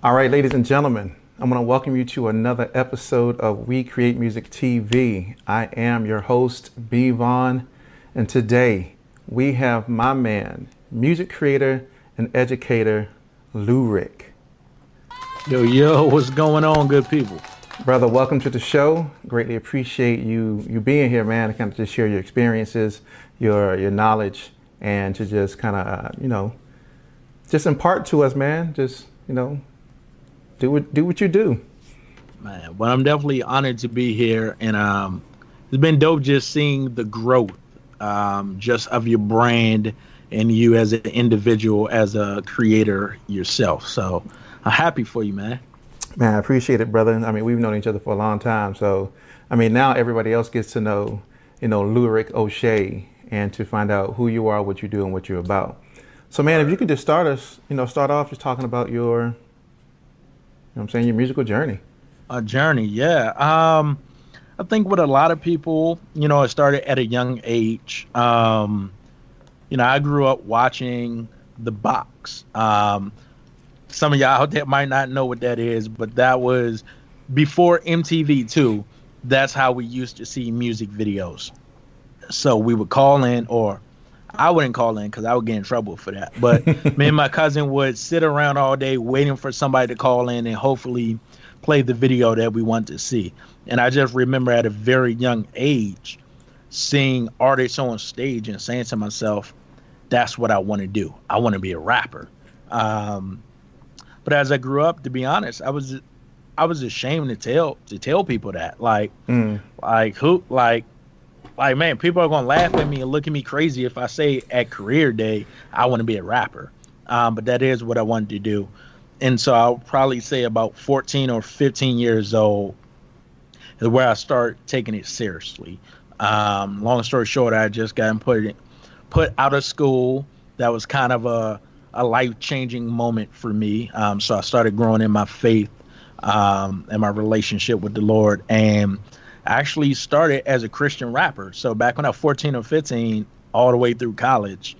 All right, ladies and gentlemen, I'm going to welcome you to another episode of We Create Music TV. I am your host, B. Vaughn, and today we have my man, music creator and educator, Louric. Yo, yo, what's going on, good people? Brother, welcome to the show. Greatly appreciate you you being here, man, to kind of just share your experiences, your your knowledge, and to just kind of, uh, you know, just impart to us, man. Just, you know, do what do what you do. Man, well, I'm definitely honored to be here, and um, it's been dope just seeing the growth, um, just of your brand and you as an individual, as a creator yourself. So I'm happy for you, man. Man, I appreciate it, brother. I mean, we've known each other for a long time, so I mean, now everybody else gets to know, you know, Louric Oshay, and to find out who you are, what you do, and what you're about. So, man, if you could just start us, you know, start off just talking about your know I'm saying? Your musical journey. A journey, yeah. Um, I think with a lot of people, you know, it started at a young age. Um, you know, I grew up watching The Box. Um, some of y'all out there might not know what that is, but that was before MTV too. That's how we used to see music videos. So we would call in, or I wouldn't call in because I would get in trouble for that. But me and my cousin would sit around all day waiting for somebody to call in and hopefully play the video that we want to see. And I just remember at a very young age seeing artists on stage and saying to myself, that's what I want to do. I want to be a rapper. Um, but as I grew up, to be honest, I was I was ashamed to tell to tell people that. Like, mm. like who like like man, people are gonna laugh at me and look at me crazy if I say at career day I want to be a rapper. Um, but that is what I wanted to do, and so I'll probably say about 14 or 15 years old is where I start taking it seriously. Um, long story short, I just got put put out of school. That was kind of a a life changing moment for me. Um, so I started growing in my faith um, and my relationship with the Lord, and actually started as a Christian rapper. So back when I was 14 or 15, all the way through college,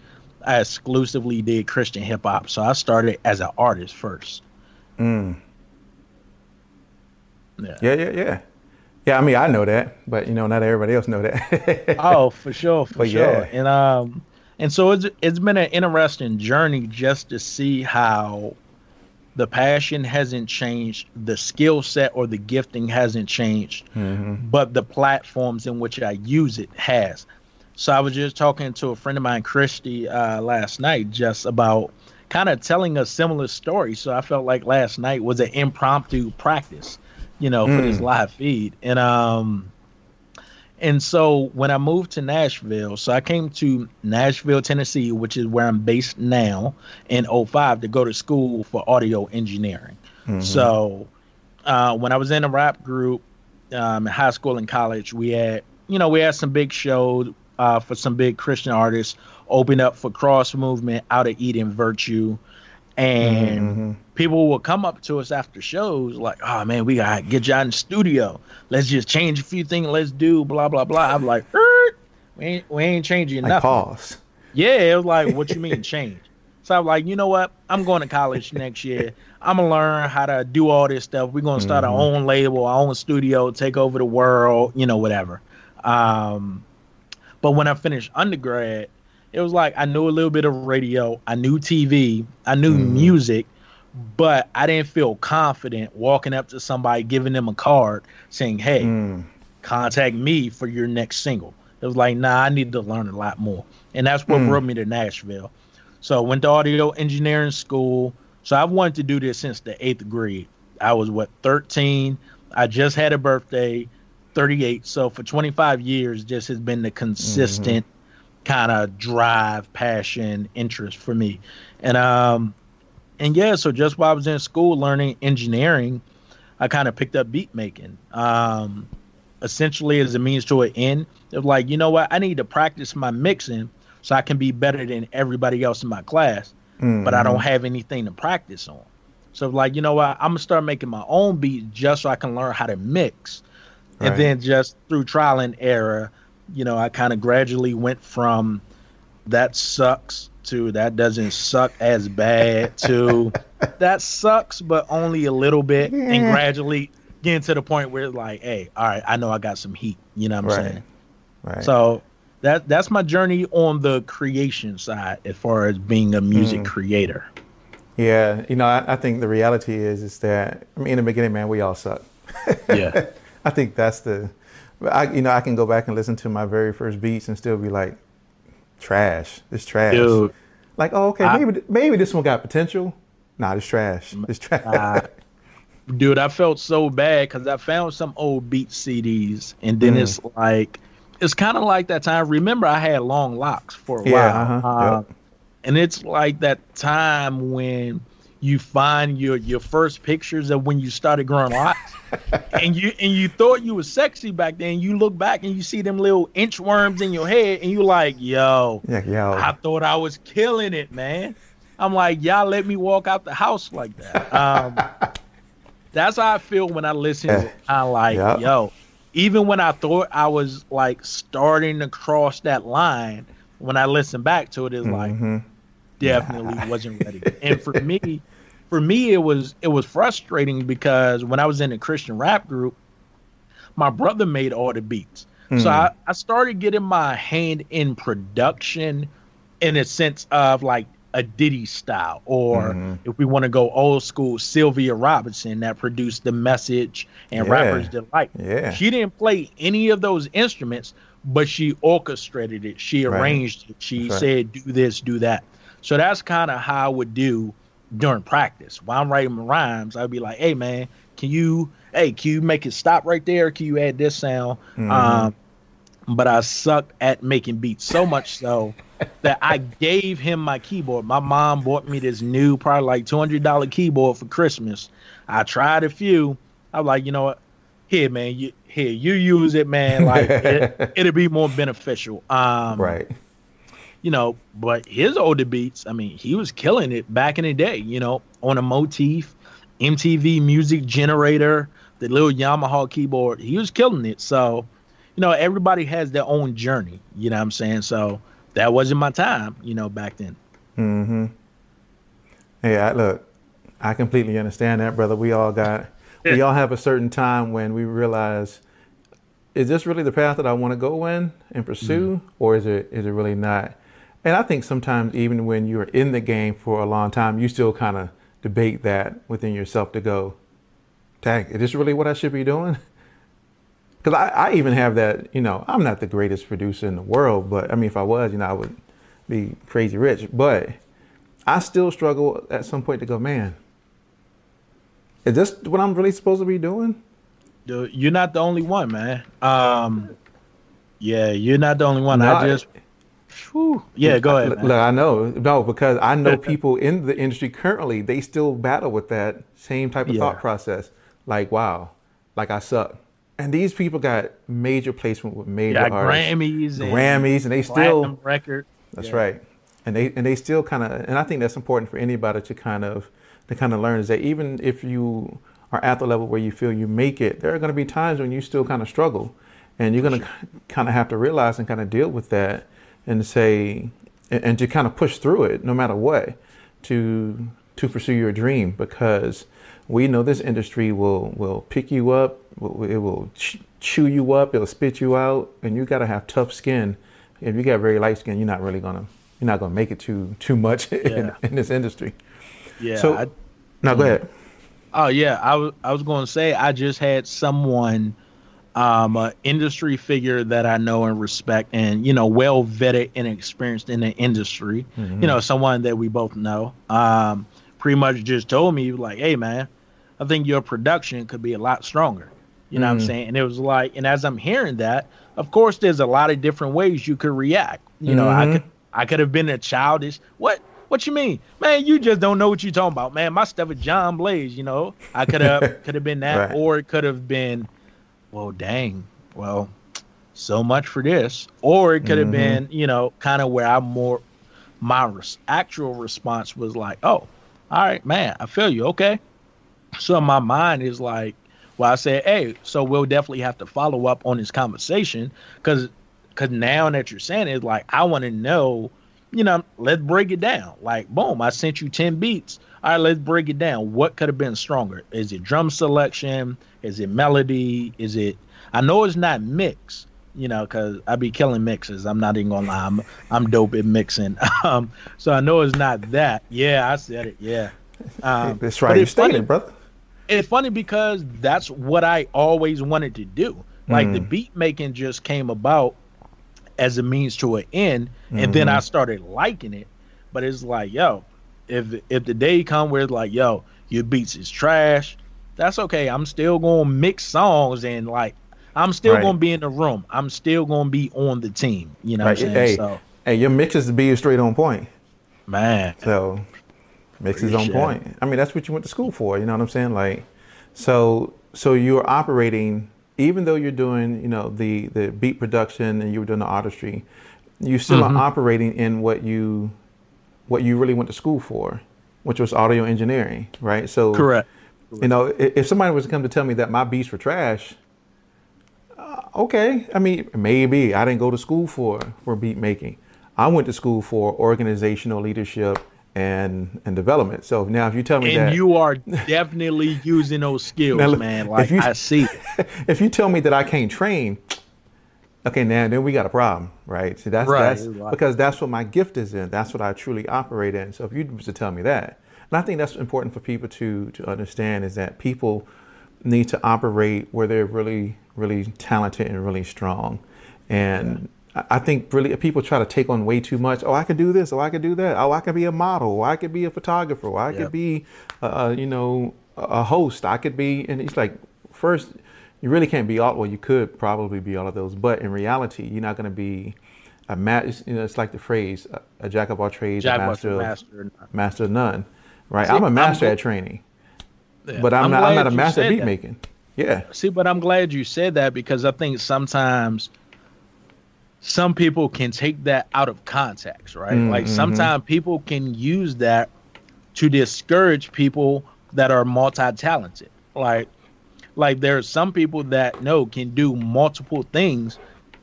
I exclusively did Christian hip hop. So I started as an artist first. Mm. Yeah. Yeah, yeah, yeah. Yeah, I mean, I know that, but you know, not everybody else know that. oh, for sure, for but sure. Yeah. And um, and so it's it's been an interesting journey just to see how the passion hasn't changed, the skill set or the gifting hasn't changed, mm-hmm. but the platforms in which I use it has. So I was just talking to a friend of mine, Christy, uh, last night, just about kind of telling a similar story. So I felt like last night was an impromptu practice, you know, for mm. this live feed. And um, and so when I moved to Nashville, so I came to Nashville, Tennessee, which is where I'm based now, in 05 to go to school for audio engineering. Mm-hmm. So uh, when I was in a rap group um, in high school and college, we had, you know, we had some big shows uh, for some big Christian artists, open up for Cross Movement, Out of Eden Virtue, and mm-hmm. people will come up to us after shows like, "Oh man, we gotta get you out in the studio. Let's just change a few things. Let's do blah blah blah." I'm like, "We ain't we ain't changing nothing." pause. Yeah, it was like, "What you mean change?" So I'm like, you know what? I'm going to college next year. I'm gonna learn how to do all this stuff. We're gonna start mm-hmm. our own label, our own studio, take over the world, you know, whatever. Um, but when I finished undergrad, it was like I knew a little bit of radio, I knew TV, I knew mm. music, but I didn't feel confident walking up to somebody, giving them a card, saying, "Hey, mm. contact me for your next single." It was like, nah, I need to learn a lot more, and that's what mm. brought me to Nashville. So I went to audio engineering school. So I've wanted to do this since the eighth grade. I was what 13. I just had a birthday, 38. So for 25 years, just has been the consistent. Mm-hmm kind of drive, passion, interest for me. And um and yeah, so just while I was in school learning engineering, I kind of picked up beat making. Um essentially as a means to an end. It was like, you know what, I need to practice my mixing so I can be better than everybody else in my class, mm-hmm. but I don't have anything to practice on. So like, you know what, I'm gonna start making my own beats just so I can learn how to mix. Right. And then just through trial and error, you know, I kind of gradually went from that sucks to that doesn't suck as bad to that sucks but only a little bit yeah. and gradually getting to the point where like hey all right i know i got some heat you know what i'm right. saying right so that that's my journey on the creation side as far as being a music mm. creator yeah you know I, I, think the reality is is that i mean in the beginning man we all suck yeah i think that's the I, you know, I can go back and listen to my very first beats and still be like, trash. It's trash. Dude, like, oh, okay, I, maybe maybe this one got potential. Nah, it's trash. It's trash. Uh, dude, I felt so bad because I found some old beat CDs, and then mm. it's like, it's kind of like that time. Remember, I had long locks for a yeah, while, uh-huh, uh, yep. and it's like that time when you find your your first pictures of when you started growing locks and you and you thought you was sexy back then. You look back and you see them little inchworms in your head and you like yo yeah, yo. I thought i was killing it man. I'm like y'all let me walk out the house like that. Um, that's how i feel when i listen. To kind of like yep. yo even when i thought i was like starting to cross that line when i listen back to it it's mm-hmm. like definitely wasn't ready. And for me, for me, it was it was frustrating because when I was in a Christian rap group, my brother made all the beats. Mm. So hmm. I, I started getting my hand in production in a sense of like a Diddy style, or mm-hmm. if we want to go old school, Sylvia Robinson that produced the message and yeah. rappers delight. Yeah. She didn't play any of those instruments, but she orchestrated it. She arranged right. it. She right. said, do this, do that. So that's kind of how I would do during practice. While I'm writing my rhymes, I'd be like, "Hey man, can you, hey, can you make it stop right there? Can you add this sound?" Mm-hmm. Um, but I sucked at making beats so much so that I gave him my keyboard. My mom bought me this new, probably like two hundred dollar keyboard for Christmas. I tried a few. I was like, you know what? Here, man, you here, you use it, man. Like it, it'll be more beneficial. Um, right you know, but his older beats, I mean, he was killing it back in the day, you know, on a motif, MTV music generator, the little Yamaha keyboard. He was killing it. So, you know, everybody has their own journey, you know what I'm saying? So that wasn't my time, you know, back then. Mm-hmm. Yeah, look, I completely understand that, brother. We all got we all have a certain time when we realize is this really the path that I want to go in and pursue, mm-hmm. or is it is it really not? And I think sometimes even when you're in the game for a long time, you still kind of debate that within yourself to go, tag, is this really what I should be doing? Because I, I even have that, you know, I'm not the greatest producer in the world, but I mean, if I was, you know, I would be crazy rich. But I still struggle at some point to go, man, is this what I'm really supposed to be doing? You're not the only one, man. Um, yeah, you're not the only one. No, I just Whew. Yeah, go ahead. Look, I know. No, because I know people in the industry currently, they still battle with that same type of yeah. thought process. Like, wow, like I suck. And these people got major placement with major yeah, artists. Grammys. Grammys, and they still record. That's yeah. right. And they and they still kind of and I think that's important for anybody to kind of to kind of learn is that even if you are at the level where you feel you make it, there are going to be times when you still kind of struggle, and you're going to kind of have to realize and kind of deal with that and say and to kind of push through it no matter what to to pursue your dream because we know this industry will will pick you up it will chew you up it'll spit you out and you got to have tough skin. If you got very light skin you're not really gonna you're not gonna make it too too much yeah. in, in, this industry. Yeah so I, now go mm. ahead. Oh yeah I was I was to say I just had someone um, an industry figure that I know and respect, and you know, well vetted and experienced in the industry. Mm-hmm. You know, someone that we both know. Um, pretty much just told me like, "Hey, man, I think your production could be a lot stronger." You know mm-hmm. what I'm mm. saying? And it was like, and as I'm hearing that, of course, there's a lot of different ways you could react. You know, mm-hmm. I could I could have been a childish what. What you mean, man? You just don't know what you're talking about, man. My stuff is John Blaze, you know. I could have could have been that, right. or it could have been, well, dang, well, so much for this. Or it could have mm-hmm. been, you know, kind of where I'm more, my res- actual response was like, oh, all right, man, I feel you. Okay. So my mind is like, well, I said, hey, so we'll definitely have to follow up on this conversation because because now that you're saying it, like I want to know, you know, let's break it down. Like, boom, I sent you 10 beats. All right, let's break it down. What could have been stronger? Is it drum selection? Is it melody? Is it, I know it's not mix, you know, because I be killing mixes. I'm not even gonna lie. I'm, I'm dope at mixing. Um, so I know it's not that. Yeah, I said it. Yeah. Um, that's right. You stated, brother. It's funny because that's what I always wanted to do. Like mm. the beat making just came about as a means to an end, and mm-hmm. then I started liking it. But it's like, yo, if if the day come where it's like, yo, your beats is trash, that's okay. I'm still gonna mix songs and like I'm still right. gonna be in the room. I'm still gonna be on the team. You know right. what I'm saying? Hey, so, hey, your mixes be straight on point. Man. So mixes on point. I mean, that's what you went to school for. You know what I'm saying? Like, so so you're operating even though you're doing, you know, the the beat production and you were doing the artistry, you still mm-hmm. are operating in what you what you really went to school for, which was audio engineering, right? So correct. You know, if, somebody was to come to tell me that my beats were trash, uh, okay. I mean, maybe I didn't go to school for for beat making. I went to school for organizational leadership and and development. So now, if you tell me and that you are definitely using those skills, now, man, like you, I see. If you tell me that I can't train, okay, now then we got a problem, right? See, that's right. that's because that's what my gift is in. That's what I truly operate in. So if you was to tell me that, and I think that's important for people to to understand is that people need to operate where they're really really talented and really strong, and I think really people try to take on way too much. Oh, I could do this. Oh, I could do that. Oh, I could be a model. Oh, I could be a photographer. Oh, I yep. could be, uh, you know, a host. I could be, and it's like, first, you really can't be all. Well, you could probably be all of those, but in reality, you're not going to be a master. You know, it's like the phrase, a jack of all trades, jack a master, of, master, master of none. Right? See, I'm a master I'm, at training, yeah, but I'm, I'm not. I'm not a master at beat that. making. Yeah. See, but I'm glad you said that because I think sometimes some people can take that out of context, right? Mm-hmm. Like sometimes people can use that to discourage people that are multi-talented. Like like there are some people that know can do multiple things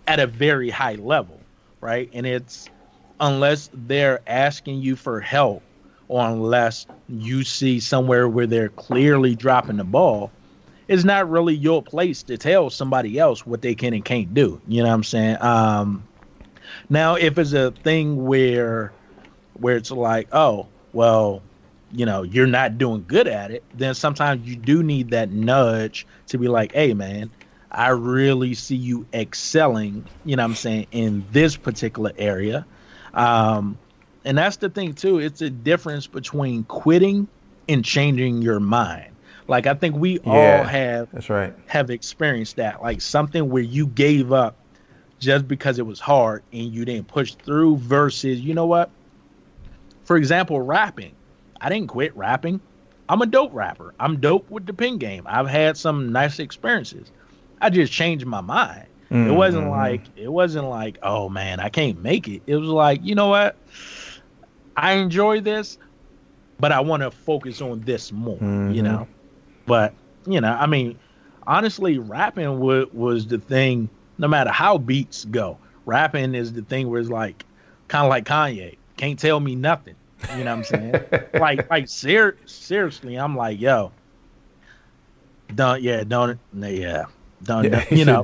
at a very high level, right? And it's unless they're asking you for help or unless you see somewhere where they're clearly dropping the ball, it's not really your place to tell somebody else what they can and can't do. You know what I'm saying? Um, now, if it's a thing where where it's like, oh, well, you know, you're not doing good at it, then sometimes you do need that nudge to be like, hey, man, I really see you excelling, you know what I'm saying, in this particular area. Um, and that's the thing, too. It's a difference between quitting and changing your mind. Like I think we yeah, all have that's right have experienced that. Like something where you gave up just because it was hard and you didn't push through versus you know what? For example, rapping. I didn't quit rapping. I'm a dope rapper. I'm dope with the pen game. I've had some nice experiences. I just changed my mind. Mm-hmm. It wasn't like it wasn't like, oh man, I can't make it. It was like, you know what? I enjoy this, but I want to focus on this more, mm-hmm. you know. But you know, I mean, honestly, rapping w- was the thing. No matter how beats go, rapping is the thing where it's like, kind of like Kanye, can't tell me nothing. You know what I'm saying? like, like ser- seriously, I'm like, yo, don't, yeah, don't, yeah, don't, yeah, you know.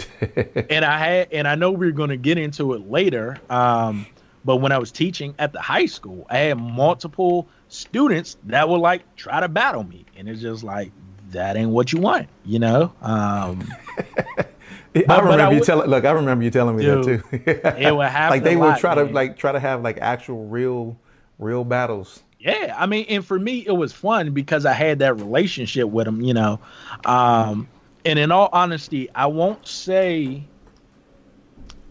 and I had, and I know we are going to get into it later. Um, but when I was teaching at the high school, I had multiple students that would like try to battle me, and it's just like, that ain't what you want, you know. Um, but, I remember I you telling. Look, I remember you telling me dude, that too. it would happen. like they would lot, try man. to like try to have like actual real, real battles. Yeah, I mean, and for me, it was fun because I had that relationship with him, you know. Um, and in all honesty, I won't say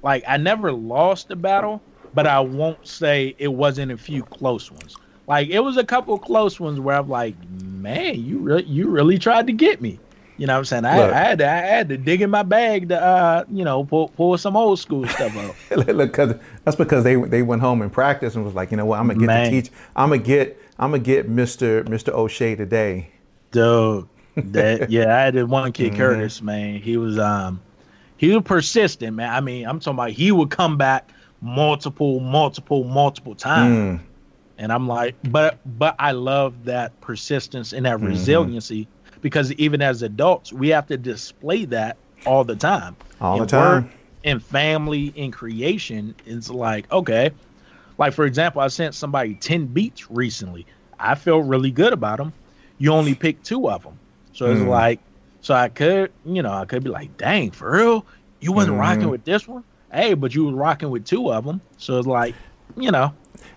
like I never lost a battle, but I won't say it wasn't a few close ones. Like it was a couple close ones where I'm like, man, you really you really tried to get me. You know what I'm saying? I, I, had to I had to dig in my bag to uh, you know pull pull some old school stuff out. Look, cause that's because they they went home and practiced and was like, you know what, I'm gonna get Man. to teach. I'm gonna get I'm gonna get Mister Mister Oshay today. Dude, that yeah, I had one kid mm-hmm. Curtis. Man, he was um he was persistent. Man, I mean, I'm talking about he would come back multiple, multiple, multiple times. Mm. And I'm like, but but I love that persistence and that mm-hmm. Because even as adults, we have to display that all the time. All in the time. Work, in family, in creation, it's like, okay. Like for example, I sent somebody 10 beats recently. I felt really good about them. You only picked two of them. So it's mm. like, so I could, you know, I could be like, dang, for real? You wasn't mm. rocking with this one? Hey, but you was rocking with two of them. So it's like, you know,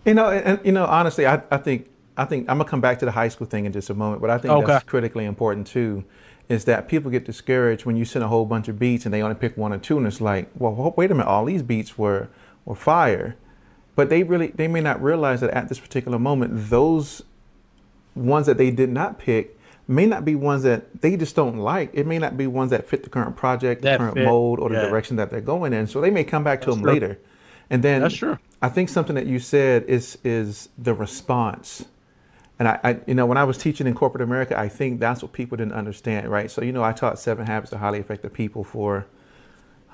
you know, and, you know, honestly, I, I think I think I'm gonna come back to the high school thing in just a moment, but I think okay. that's critically important too. Is that people get discouraged when you send a whole bunch of beats and they only pick one or two, and it's like, well, wait a minute, all these beats were were fire, but they really they may not realize that at this particular moment, those ones that they did not pick may not be ones that they just don't like. It may not be ones that fit the current project, that the current fit. mode, or the yeah. direction that they're going in. So they may come back to them true. later. And then that's true. I think something that you said is is the response. And I, I, you know, when I was teaching in corporate America, I think that's what people didn't understand, right? So, you know, I taught Seven Habits of Highly Effective People for,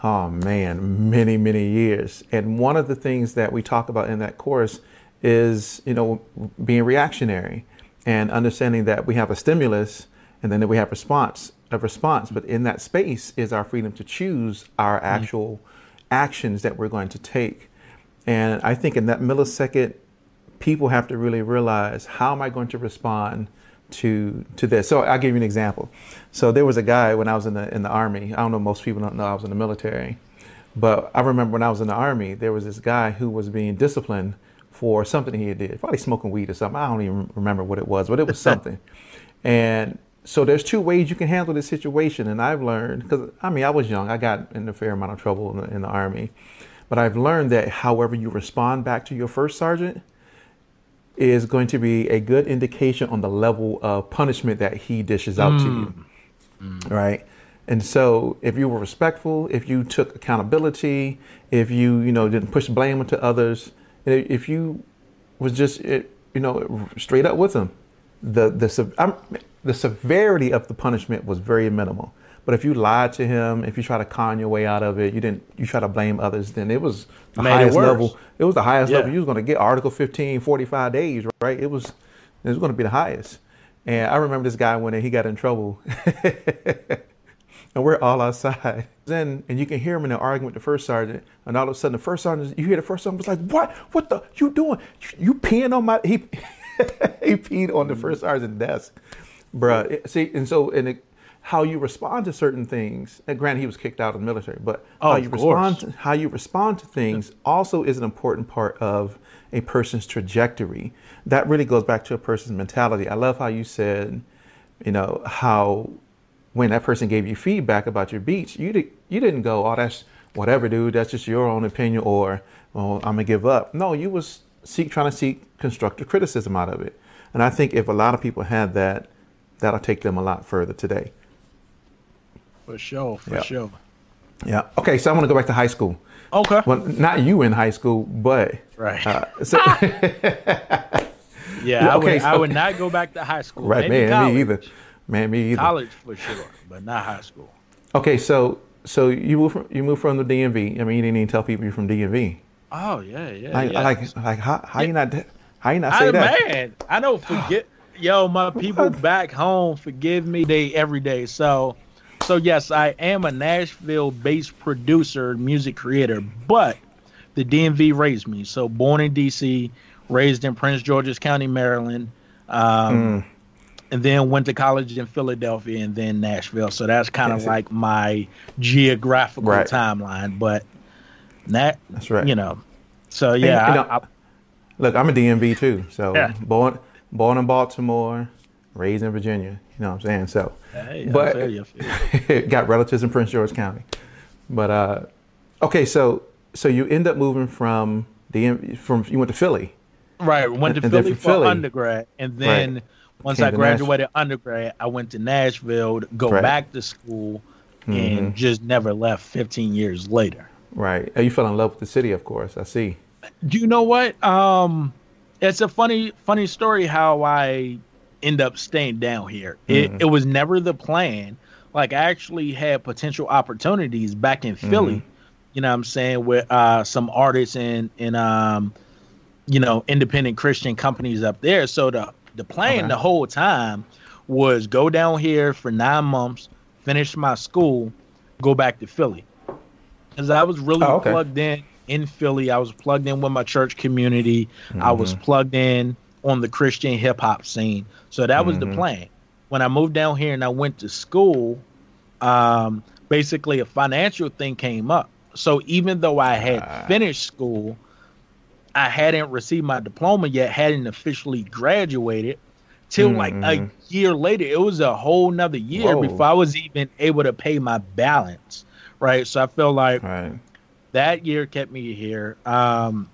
oh man, many, many years. And one of the things that we talk about in that course is, you know, being reactionary and understanding that we have a stimulus and then that we have response, a response. But in that space is our freedom to choose our mm-hmm. actual mm-hmm. actions that we're going to take. And I think in that millisecond, people have to really realize how am I going to respond to to this. So I'll give you an example. So there was a guy when I was in the in the army. I don't know most people don't know I was in the military, but I remember when I was in the army, there was this guy who was being disciplined for something he did, probably smoking weed or something. I don't even remember what it was, but it was something. and so there's two ways you can handle this situation, and I've learned because I mean I was young, I got in a fair amount of trouble in the, in the army, but I've learned that however you respond back to your first sergeant is going to be a good indication on the level of punishment that he dishes out mm. to you. Mm. Right? And so if you were respectful, if you took accountability, if you, you know, didn't push blame onto others, if you was just, it, you know, straight up with them, the, the, I'm, the severity of the punishment was very minimal. But if you lied to him, if you try to con your way out of it, you didn't, you try to blame others, then it was the Made highest level. It was the highest yeah. level you was going to get. Article 15, 45 days, right? It was, it was going to be the highest. And I remember this guy went when he got in trouble, and we're all outside. Then, and you can hear him in the argument with the first sergeant, and all of a sudden the first sergeant, you hear the first sergeant was like, "What? What the? You doing? You, you peeing on my?" He he peed on the first sergeant's desk, bruh. See, and so and it, how you respond to certain things. And granted, he was kicked out of the military, but oh, how you respond to, how you respond to things also is an important part of a person's trajectory. That really goes back to a person's mentality. I love how you said, you know, how when that person gave you feedback about your beats, you did, you didn't go, "Oh, that's whatever, dude. That's just your own opinion," or "Oh, I'm gonna give up." No, you was seek trying to seek constructive criticism out of it. And I think if a lot of people had that, that'll take them a lot further today. For sure, for yeah. sure. Yeah. Okay, so I want to go back to high school. Okay. Well, not you in high school, but right. Uh, so yeah, I, okay, would, so, I would not go back to high school. Right, Maybe man, college. me either. Man, me either. College for sure, but not high school. Okay, so so you moved from, you moved from the DMV. I mean, you didn't even tell people you're from DMV. Oh yeah, yeah. Like yeah. like like how how yeah. you not how you not say I, that? Man, I don't forget. Yo, my people back home forgive me day every day. So so yes, I am a Nashville-based producer, music creator, but the DMV raised me. So born in DC, raised in Prince George's County, Maryland, um, mm. and then went to college in Philadelphia and then Nashville. So that's kind of like my geographical right. timeline. But that that's right. You know, so yeah. And, know, I, I, look, I'm a DMV too. So yeah. born born in Baltimore, raised in Virginia. You know what I'm saying? So, hey, but got relatives in Prince George County. But uh, okay, so so you end up moving from the from you went to Philly. Right, went to and, Philly for Philly, undergrad, and then right. once I graduated undergrad, I went to Nashville to go right. back to school, mm-hmm. and just never left. Fifteen years later. Right, you fell in love with the city, of course. I see. Do you know what? Um, it's a funny funny story how I end up staying down here. Mm-hmm. It, it was never the plan. Like I actually had potential opportunities back in Philly, mm-hmm. you know what I'm saying, with uh, some artists and and um, you know, independent Christian companies up there. So the the plan okay. the whole time was go down here for nine months, finish my school, go back to Philly. Because I was really oh, okay. plugged in in Philly. I was plugged in with my church community. Mm-hmm. I was mm-hmm. plugged in on the Christian hip hop scene. So that was mm-hmm. the plan. When I moved down here and I went to school, um, basically a financial thing came up. So even though I had uh, finished school, I hadn't received my diploma yet, hadn't officially graduated till mm-hmm. like a mm-hmm. year later. It was a whole nother year Whoa. before I was even able to pay my balance. Right. So I felt like right. that year kept me here. Um,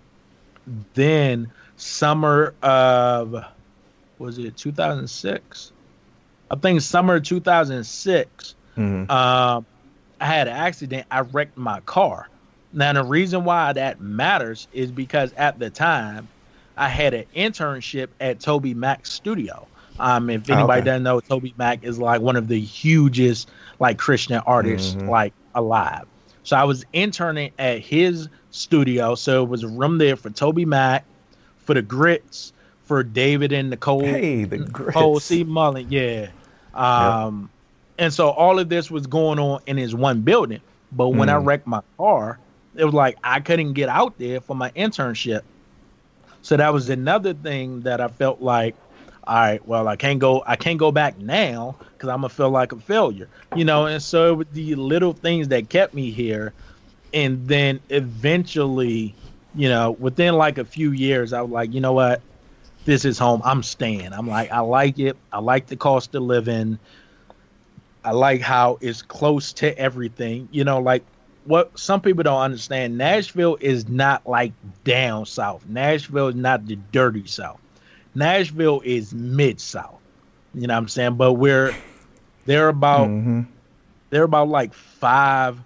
then summer of was it 2006? I think summer 2006. Mm-hmm. Um, I had an accident. I wrecked my car. Now the reason why that matters is because at the time I had an internship at Toby Mac Studio. Um, if anybody okay. doesn't know, Toby Mac is like one of the hugest like Christian artists mm-hmm. like alive. So I was interning at his studio. So it was a room there for Toby Mac, for the Grits, for David and Nicole. Hey, the Grits. Nicole C. Mullen, yeah. Um, yep. and so all of this was going on in his one building. But when mm. I wrecked my car, it was like I couldn't get out there for my internship. So that was another thing that I felt like, all right, well, I can't go, I can't go back now because I'm gonna feel like a failure, you know. And so it was the little things that kept me here, and then eventually, you know, within like a few years, I was like, you know what, this is home. I'm staying. I'm like, I like it. I like the cost of living. I like how it's close to everything. You know, like what some people don't understand, Nashville is not like down south. Nashville is not the dirty south. Nashville is mid south. You know what I'm saying? But we're they're about mm-hmm. they're about like five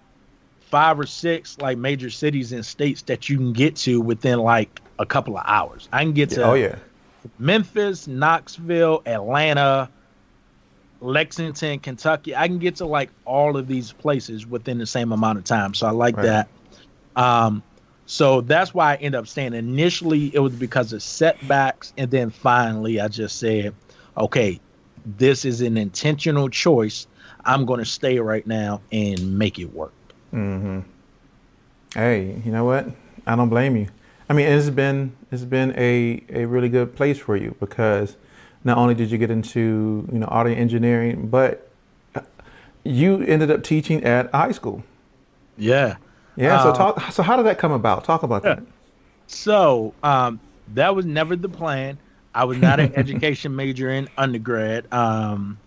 five or six like major cities and states that you can get to within like a couple of hours. I can get to oh yeah. Memphis, Knoxville, Atlanta, Lexington, Kentucky. I can get to like all of these places within the same amount of time. So I like right. that. Um, so that's why I end up staying. Initially, it was because of setbacks, and then finally, I just said, "Okay, this is an intentional choice. I'm going to stay right now and make it work." Mm-hmm. Hey, you know what? I don't blame you. I mean, it's been it's been a a really good place for you because not only did you get into you know audio engineering, but you ended up teaching at high school. Yeah. Yeah. So uh, talk. So how did that come about? Talk about yeah. that. So um, that was never the plan. I was not an education major in undergrad, um,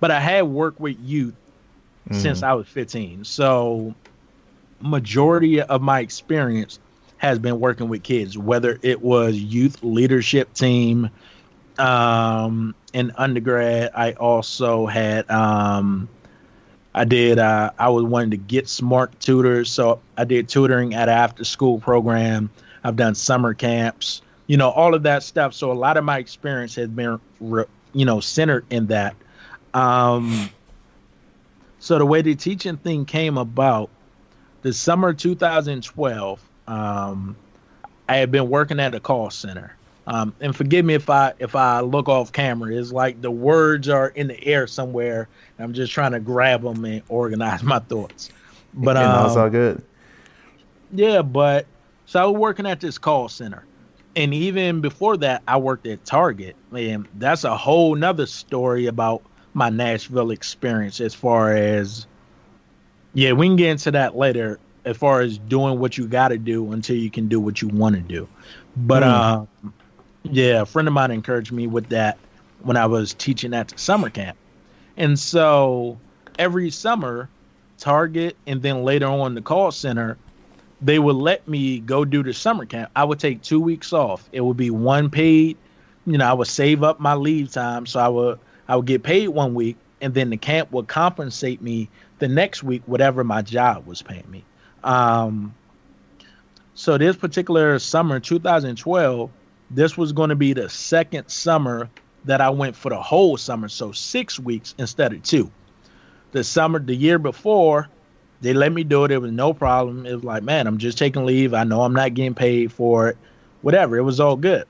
but I had worked with youth mm. since I was 15. So majority of my experience has been working with kids, whether it was youth leadership team, um, in undergrad, I also had um, I did uh, I was wanting to get smart tutors, so I did tutoring at after school program. I've done summer camps, you know, all of that stuff. So a lot of my experience has been, re, you know, centered in that. Um, so the way the teaching thing came about, the summer 2012, um, I had been working at a call center. Um, and forgive me if I if I look off camera. It's like the words are in the air somewhere. I'm just trying to grab them and organize my thoughts. But um, that's all good. Yeah, but so I was working at this call center, and even before that, I worked at Target, and that's a whole nother story about my Nashville experience. As far as yeah, we can get into that later. As far as doing what you got to do until you can do what you want to do, but mm. um yeah, a friend of mine encouraged me with that when I was teaching at summer camp. And so every summer, Target and then later on the call center, they would let me go do the summer camp. I would take two weeks off. It would be one paid, you know, I would save up my leave time. So I would I would get paid one week and then the camp would compensate me the next week, whatever my job was paying me. Um, so this particular summer, 2012, this was going to be the second summer that I went for the whole summer, so six weeks instead of two. The summer, the year before, They let me do it. It was no problem. It was like, man, I'm just taking leave. I know I'm not getting paid for it. Whatever. It was all good.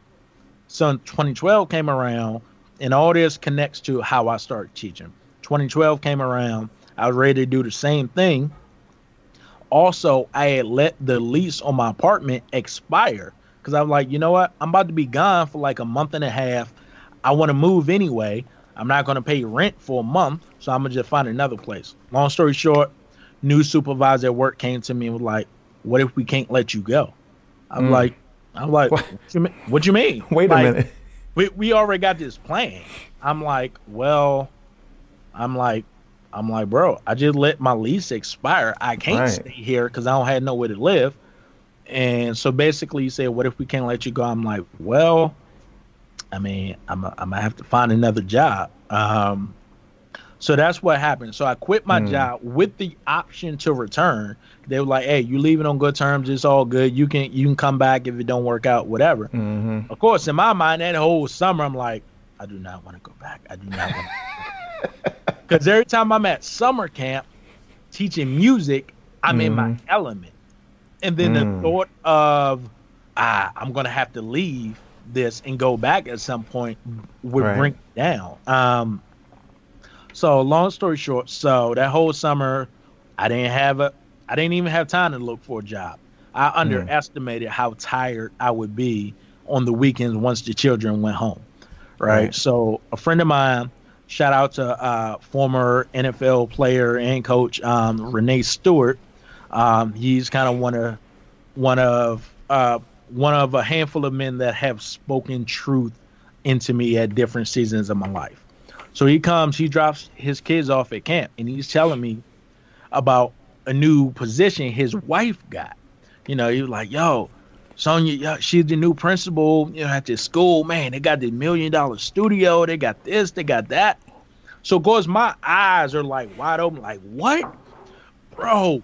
So 2012 came around, and all this connects to how I started teaching. 2012 came around. I was ready to do the same thing. Also, I had let the lease on my apartment expire because I'm like, you know what? I'm about to be gone for like a month and a half. I want to move anyway. I'm not going to pay rent for a month, so I'm gonna just find another place. Long story short, new supervisor at work came to me and was like, "What if we can't let you go?" I'm mm. like, "I'm like, what? What, you mean? what you mean? Wait like, a minute. We we already got this plan." I'm like, "Well, I'm like, I'm like, bro, I just let my lease expire. I can't right. stay here because I don't have nowhere to live." And so basically, you say, "What if we can't let you go?" I'm like, "Well." I mean, I'm a, I'm gonna have to find another job. Um, so that's what happened. So I quit my mm. job with the option to return. They were like, "Hey, you leaving on good terms. It's all good. You can you can come back if it don't work out, whatever." Mm-hmm. Of course, in my mind, that whole summer, I'm like, I do not want to go back. I do not want. Because every time I'm at summer camp teaching music, I'm mm. in my mm-hmm. element, and then mm. the thought of ah, I'm gonna have to leave this and go back at some point would right. bring it down. Um, so long story short, so that whole summer, I didn't have a, I didn't even have time to look for a job. I hmm. underestimated mm. how tired I would be on the weekends once the children went home. Right? right. So a friend of mine, shout out to uh, former NFL player and coach um, Renee Stewart. Um, he's kind of one of one of uh, one of a handful of men that have spoken truth into me at different seasons of my life. So he comes, he drops his kids off at camp, and he's telling me about a new position his wife got. You know, he was like, "Yo, Sonya, she's the new principal. You know, at this school, man, they got the million dollar studio. They got this, they got that." So, of course, my eyes are like wide open, like, "What, bro?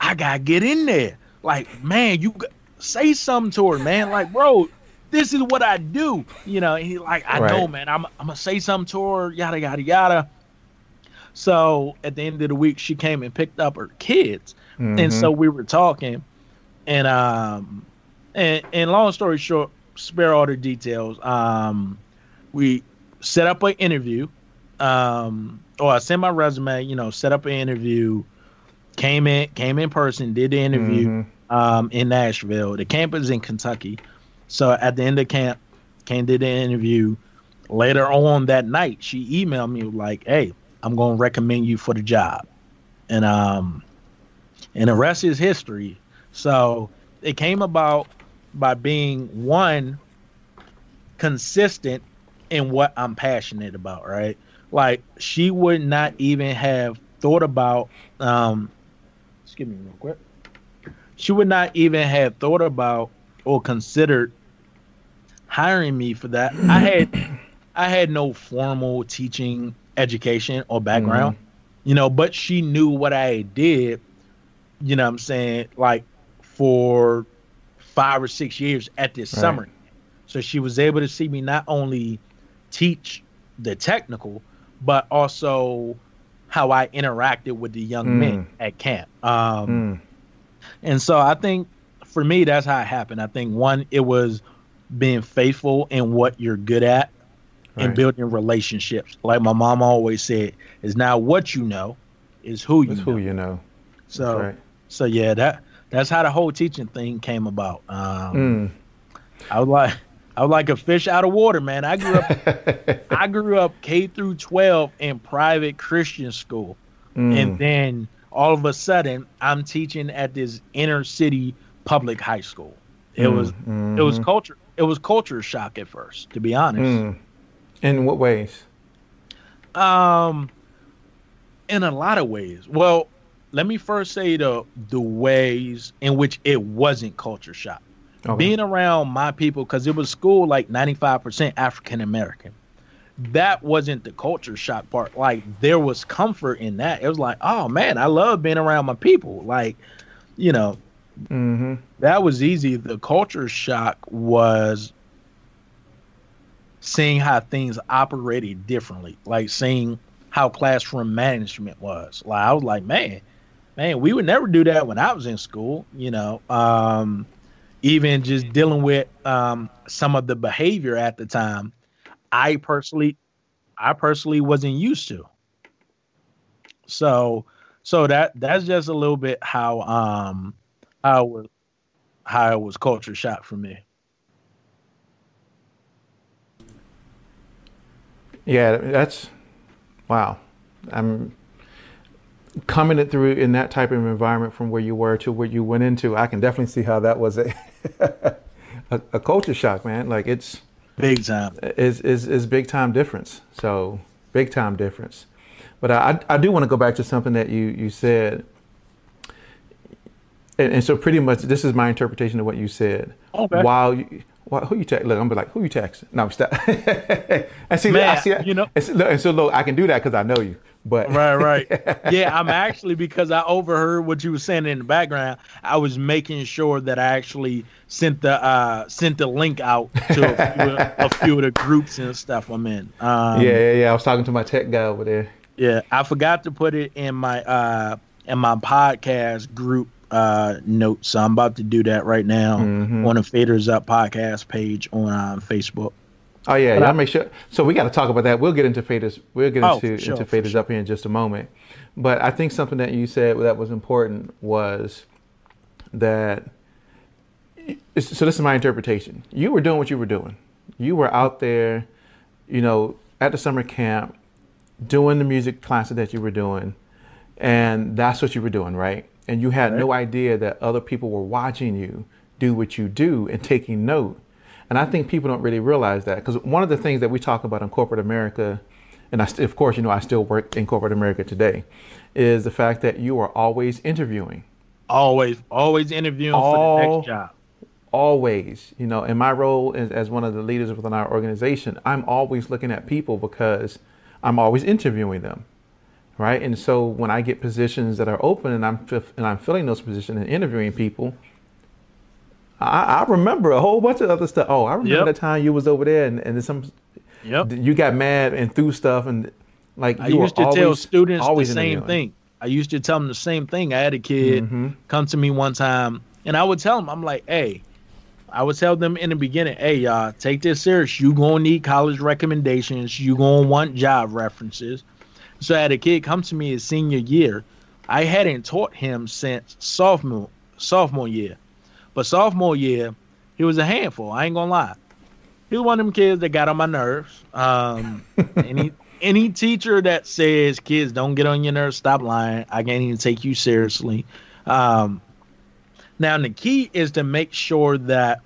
I gotta get in there." Like, man, you say something to her, man. Like, bro, this is what I do. You know, he like, I right. know, man. I'm I'm gonna say something to her, yada yada yada. So at the end of the week, she came and picked up her kids, mm-hmm. and so we were talking, and um, and and long story short, spare all the details. Um, we set up an interview. Um, or I sent my resume. You know, set up an interview. Came in, came in person, did the interview. Mm-hmm um, in Nashville. The campus in Kentucky. So at the end of camp, Kane did an interview. Later on that night, she emailed me like, "Hey, I'm going to recommend you for the job," and um, and the rest is history. So it came about by being one consistent in what I'm passionate about, right? Like she would not even have thought about um excuse me real quick she would not even have thought about or considered hiring me for that. I had I had no formal teaching education or background, mm-hmm. you know, but she knew what I did, you know what I'm saying, like for five or six years at this right. summer. So she was able to see me not only teach the technical, but also how I interacted with the young mm. men at camp. Um, mm. And so I think for me, that's how it happened. I think one, it was being faithful in what you're good at right. and building relationships. Like my mom always said, is not what you know is who you it's know. who you know. So, right. so yeah, that that's how the whole teaching thing came about. Um, mm. I was like, I was like a fish out of water, man. I grew up, I grew up K through 12 in private Christian school, mm. and then all of a sudden I'm teaching at this inner city public high school. It mm, was mm-hmm. it was culture it was culture shock at first, to be honest. Mm. In what ways? Um in a lot of ways. Well, let me first say the the ways in which it wasn't culture shock. Okay. Being around my people because it was school like 95% African American that wasn't the culture shock part. Like there was comfort in that. It was like, oh man, I love being around my people. Like, you know, mm-hmm. that was easy. The culture shock was seeing how things operated differently, like seeing how classroom management was. Like I was like, man, man, we would never do that when I was in school. You know, um, even just dealing with um, some of the behavior at the time, I personally, I personally wasn't used to. So, so that that's just a little bit how um how it was how it was culture shock for me. Yeah, that's wow. I'm coming it through in that type of environment from where you were to where you went into. I can definitely see how that was a a, a culture shock, man. Like it's big time. Is is is big time difference. So big time difference. But I I do want to go back to something that you you said. And, and so pretty much this is my interpretation of what you said. Okay. While you, well, who you text? Look, I'm be like, who you text? No, stop. and see, Man, I see, you know- and so, and so look, I can do that because I know you. But Right, right. yeah, I'm actually because I overheard what you were saying in the background. I was making sure that I actually sent the uh sent the link out to a few, a few of the groups and stuff I'm in. Um, yeah, yeah, yeah. I was talking to my tech guy over there. Yeah, I forgot to put it in my uh in my podcast group uh notes, so I'm about to do that right now Mhm. on the Faders Up podcast page on uh, Facebook. Oh yeah, But y'all I- make sure. So we got to talk about that. We'll get into faders. We'll get Oh, into for sure, into faders up here in just a moment. But I think something that you said that was important was that. So this is my interpretation. You were doing what you were doing. You were out there, you know, at the summer camp, doing the music classes that you were doing, and that's what you were doing, right? And you had no idea that other people were watching you do what you do and taking note. And I think people don't really realize that because one of the things that we talk about in corporate America, and I, of course, you know, I still work in corporate America today, is the fact that you are always interviewing. Always, always interviewing for the next job. Always, you know, in my role as, as one of the leaders within our organization, I'm always looking at people because I'm always interviewing them, right? And so when I get positions that are open and I'm and I'm filling those positions and interviewing people, I, I remember a whole bunch of other stuff. Oh, I remember Yep. that time you was over there and, and some Yep. you got mad and threw stuff and like I you were used to tell students always- the same thing. I used to tell them the same thing. I had a kid Mhm. come to me one time, and I would tell them, I'm like, hey, I would tell them in the beginning, hey, y'all, take this serious. You gonna need college recommendations. You gonna want job references. So I had a kid come to me his senior year. I hadn't taught him since sophomore sophomore year, but sophomore year he was a handful. I ain't gonna lie. He was one of them kids that got on my nerves. Um, any any teacher that says kids don't get on your nerves, stop lying. I can't even take you seriously. Um, now the key is to make sure that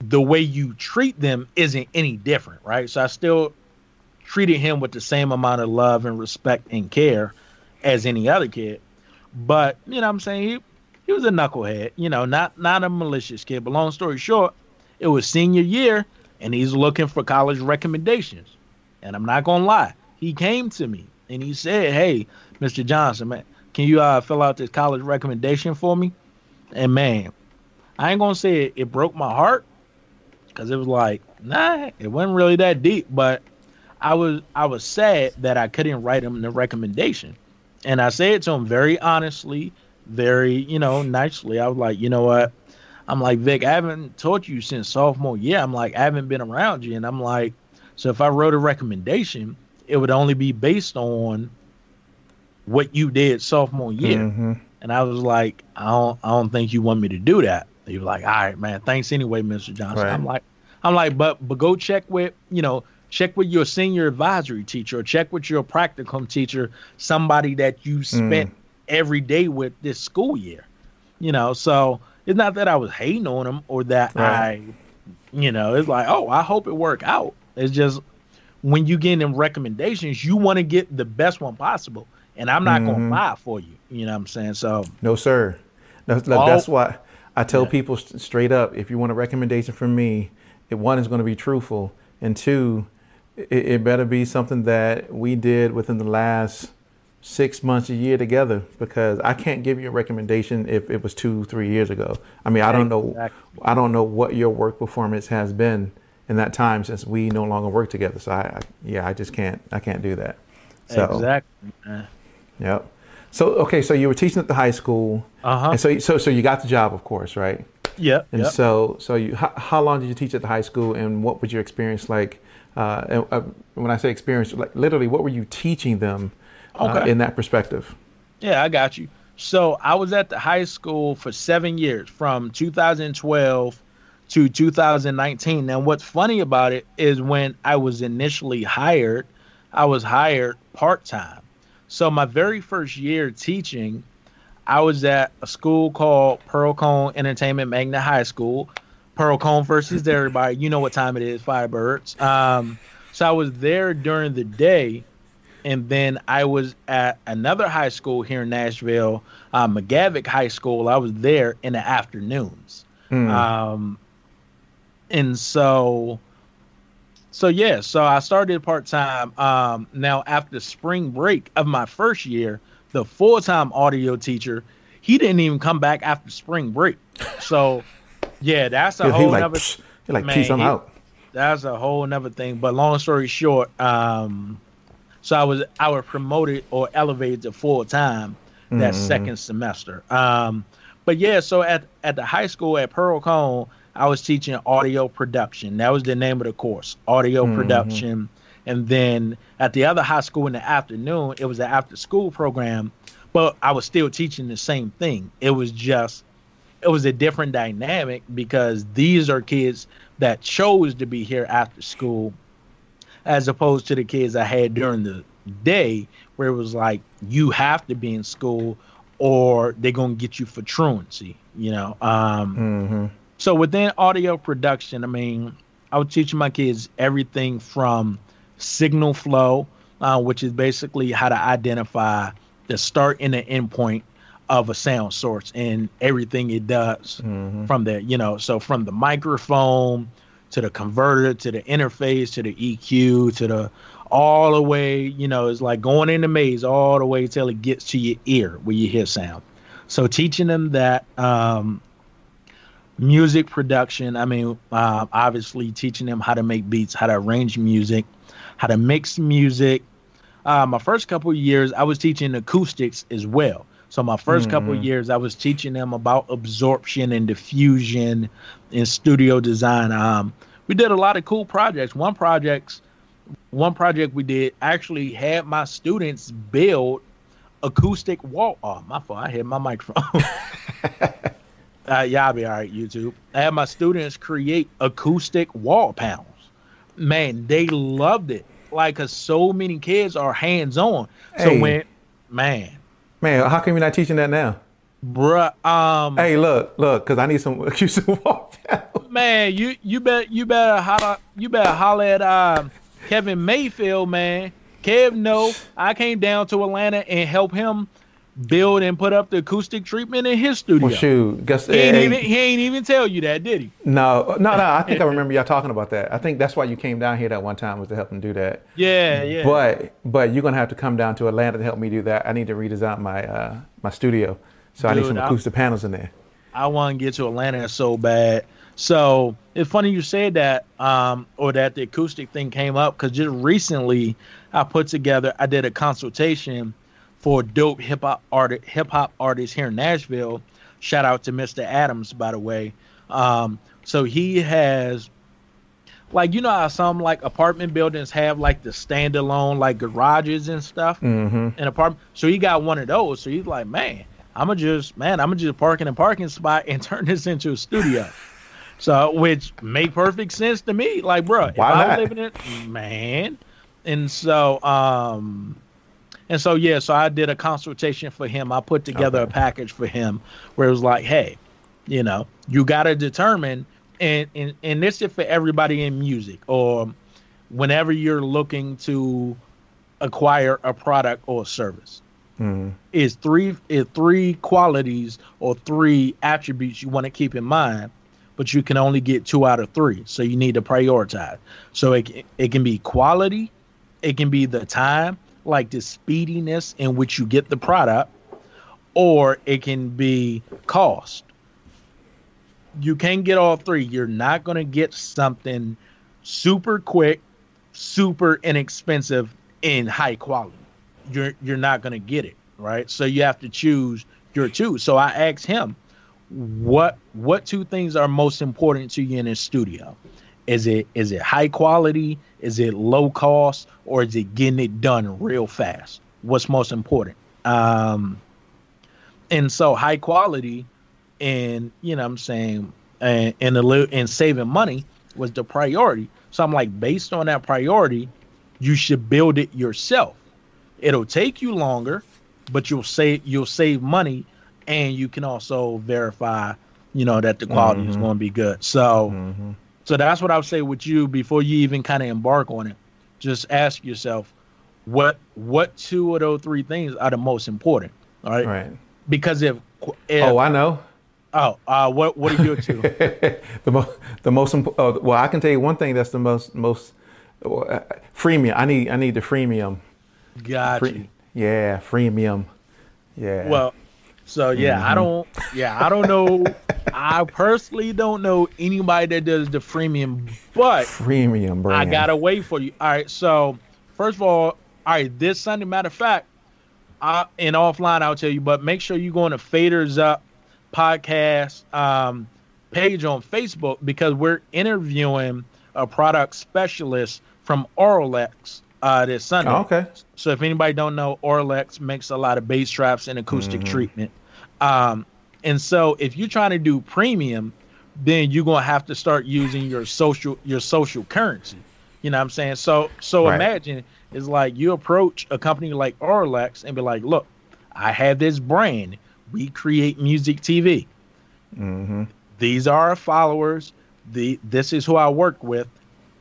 the way you treat them isn't any different, right? So I still treated him with the same amount of love and respect and care as any other kid. But you know what I'm saying? He he was a knucklehead, you know, not not a malicious kid. But long story short, it was senior year and he's looking for college recommendations. And I'm not gonna lie, he came to me and he said, Hey, Mr. Johnson, man, can you uh, fill out this college recommendation for me? And man, I ain't gonna say it, it broke my heart because it was like, nah, it wasn't really that deep, but I was I was sad that I couldn't write him the recommendation. And I said to him very honestly, very, you know, nicely. I was like, you know what? I'm like, Vic, I haven't taught you since sophomore year. I'm like, I haven't been around you. And I'm like, so if I wrote a recommendation, it would only be based on what you did sophomore year. Mhm. And I was like, I don't, I don't think you want me to do that. He was like, all right, man, thanks anyway, Mr. Johnson. Right. I'm like, I'm like, but but go check with, you know, check with your senior advisory teacher or check with your practicum teacher, somebody that you spent every day with this school year. You know, so it's not that I was hating on them or that Right. I, you know, it's like, oh, I hope it work out. It's just when you get them recommendations, you want to get the best one possible. And I'm not Mhm. gonna lie for you. You know what I'm saying? So No, sir. No, All- that's why I tell Yeah. people st- straight up: if you want a recommendation from me, it, one is going to be truthful, and two, it, it better be something that we did within the last six months, a year together. Because I can't give you a recommendation if it was two, three years ago. I mean, I don't know. I don't know what your work performance has been in that time since we no longer work together. So I, I yeah, I just can't. I can't do that. So. exactly. Yep. So okay, so you were teaching at the high school, Uh-huh. and so so so you got the job, of course, right? Yep. And yep. so so you how, how long did you teach at the high school, and what was your experience like? Uh, and, uh, when I say experience, like literally, what were you teaching them uh, in that perspective? Yeah, I got you. So I was at the high school for seven years, from 2012 to 2019. And what's funny about it is when I was initially hired, I was hired part time. So my very first year teaching, I was at a school called Pearl Cohn Entertainment Magna High School. Pearl Cohn versus everybody. You know what time it is, Firebirds. Um, so I was there during the day and then I was at another high school here in Nashville, uh, McGavock High School. I was there in the afternoons, Mm. um, and so, so yeah, so I started part time. Um, now after spring break of my first year, the full time audio teacher, he didn't even come back after spring break. So, yeah, that's a whole like, nother Psh, he like, man, peace, I'm out. that's a whole nother thing. But long story short, um, so I was I was promoted or elevated to full time that Mhm. second semester. Um, but yeah, so at at the high school at Pearl Cohn, I was teaching audio production. That was the name of the course, audio Mhm. production. And then at the other high school in the afternoon, it was an after school program, but I was still teaching the same thing. It was just it was a different dynamic because these are kids that chose to be here after school as opposed to the kids I had during the day where it was like you have to be in school or they're gonna get you for truancy, you know. Um hmm so within audio production, I mean, I was teaching my kids everything from signal flow, uh, which is basically how to identify the start and the end point of a sound source and everything it does hmm from there. You know, so from the microphone to the converter to the interface to the EQ to the all the way, you know, it's like going in the maze all the way till it gets to your ear where you hear sound. So teaching them that um, music production. I mean, uh, obviously teaching them how to make beats, how to arrange music, how to mix music. Uh, my first couple of years, I was teaching acoustics as well. So my 1st couple of Mhm. years, I was teaching them about absorption and diffusion in studio design. Um, we did a lot of cool projects. One projects, one project we did actually had my students build acoustic wall. Oh, my fault. I hit my microphone. uh, yeah, I'll be all right, YouTube. I had my students create acoustic wall panels. Man, they loved it. Like, cause so many kids are hands on. So when, man, Man, how come you're not teaching that now? bruh, um, Hey, look, look, because I need some wall panels. man, you you bet you better holler you better holler at um, Kevin Mayfield, man. Kev, no, I came down to Atlanta and help him build and put up the acoustic treatment in his studio. Well, shoot, guess He ain't hey, even he ain't even tell you that, did he? no, no, no. I think I remember y'all talking about that. I think that's why you came down here that one time was to help him do that. Yeah, yeah. But but you're gonna have to come down to Atlanta to help me do that. I need to redesign my uh, my studio, so I need Dude, some acoustic panels in there. I want to get to Atlanta so bad. So it's funny you said that, um, or that the acoustic thing came up because just recently I put together, I did a consultation for dope hip hop art, hip hop artists here in Nashville. Shout out to Mr. Adams, by the way. Um, so he has, like, you know how some like apartment buildings have like the standalone like garages and stuff Mm-hmm. an apartment. So he got one of those. So he's like, man, I'm gonna just, man, I'm gonna just park in a parking spot and turn this into a studio. so, which made perfect sense to me. Like, bro, if Why I was living in, man, and so, um, and so yeah, so I did a consultation for him. I put together Okay. a package for him where it was like, hey, you know, you got to determine, and, and and this is for everybody in music or whenever you're looking to acquire a product or a service Mm-hmm. is three is three qualities or three attributes you want to keep in mind but you can only get two out of three so you need to prioritize so it, it can be quality it can be the time like the speediness in which you get the product or it can be cost you can't get all three you're not going to get something super quick super inexpensive and high quality you're you're not going to get it right? So you have to choose your two. So I asked him, what what two things are most important to you in a studio? Is it is it high quality? Is it low cost? Or is it getting it done real fast? What's most important? Um, and so high quality and you know what I'm saying and and, the, and saving money was the priority. So I'm like, based on that priority, you should build it yourself. It'll take you longer, but you'll save you'll save money, and you can also verify, you know, that the quality mm-hmm. is going to be good. So, mm-hmm. So that's what I would say with you before you even kind of embark on it. Just ask yourself, what what two of those three things are the most important? All right. Right. Because if, if oh, I know. Oh, uh, what what are your two? the most the most imp- oh, well, I can tell you one thing that's the most most uh, freemium. I need I need the freemium. Got Free, you. Yeah, freemium. Yeah. Well, so yeah, mm-hmm. I don't. Yeah, I don't know. I personally don't know anybody that does the freemium, but freemium brand. I gotta wait for you. All right. So first of all, all right, this Sunday. Matter of fact, I, in offline I'll tell you, but make sure you go on to Faders Up podcast um, page on Facebook because we're interviewing a product specialist from Auralex uh, this Sunday. Oh, okay. So if anybody don't know, Auralex makes a lot of bass traps and acoustic mm-hmm. treatment. Um, and so if you're trying to do premium, then you're gonna have to start using your social your social currency. You know what I'm saying? So so right. imagine it's like you approach a company like Auralex and be like, look, I have this brand we create music TV. Mm-hmm. These are our followers. The this is who I work with.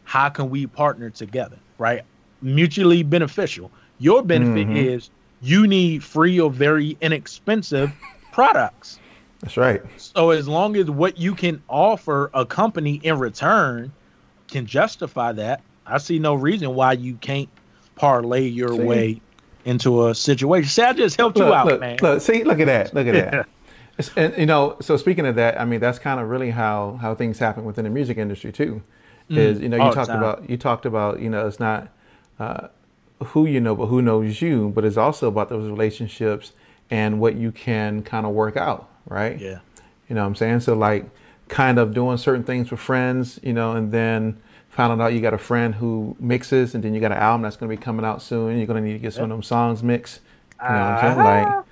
How can we partner together? Right, mutually beneficial. Your benefit mm-hmm. is you need free or very inexpensive products. That's right. So as long as what you can offer a company in return can justify that, I see no reason why you can't parlay your see, way into a situation. See, I just helped look, you out, look, man. Look, see, look at that. Look at that. and you know, so speaking of that, I mean, that's kind of really how how things happen within the music industry too. Mm, is you know you talked about you talked about you know it's not uh, who you know but who knows you, but it's also about those relationships and what you can kind of work out, right? Yeah. You know what I'm saying? So like kind of doing certain things with friends, you know, and then finding out you got a friend who mixes, and then you got an album that's going to be coming out soon. You're going to need to get some of them songs mixed. You know what I'm saying? Like,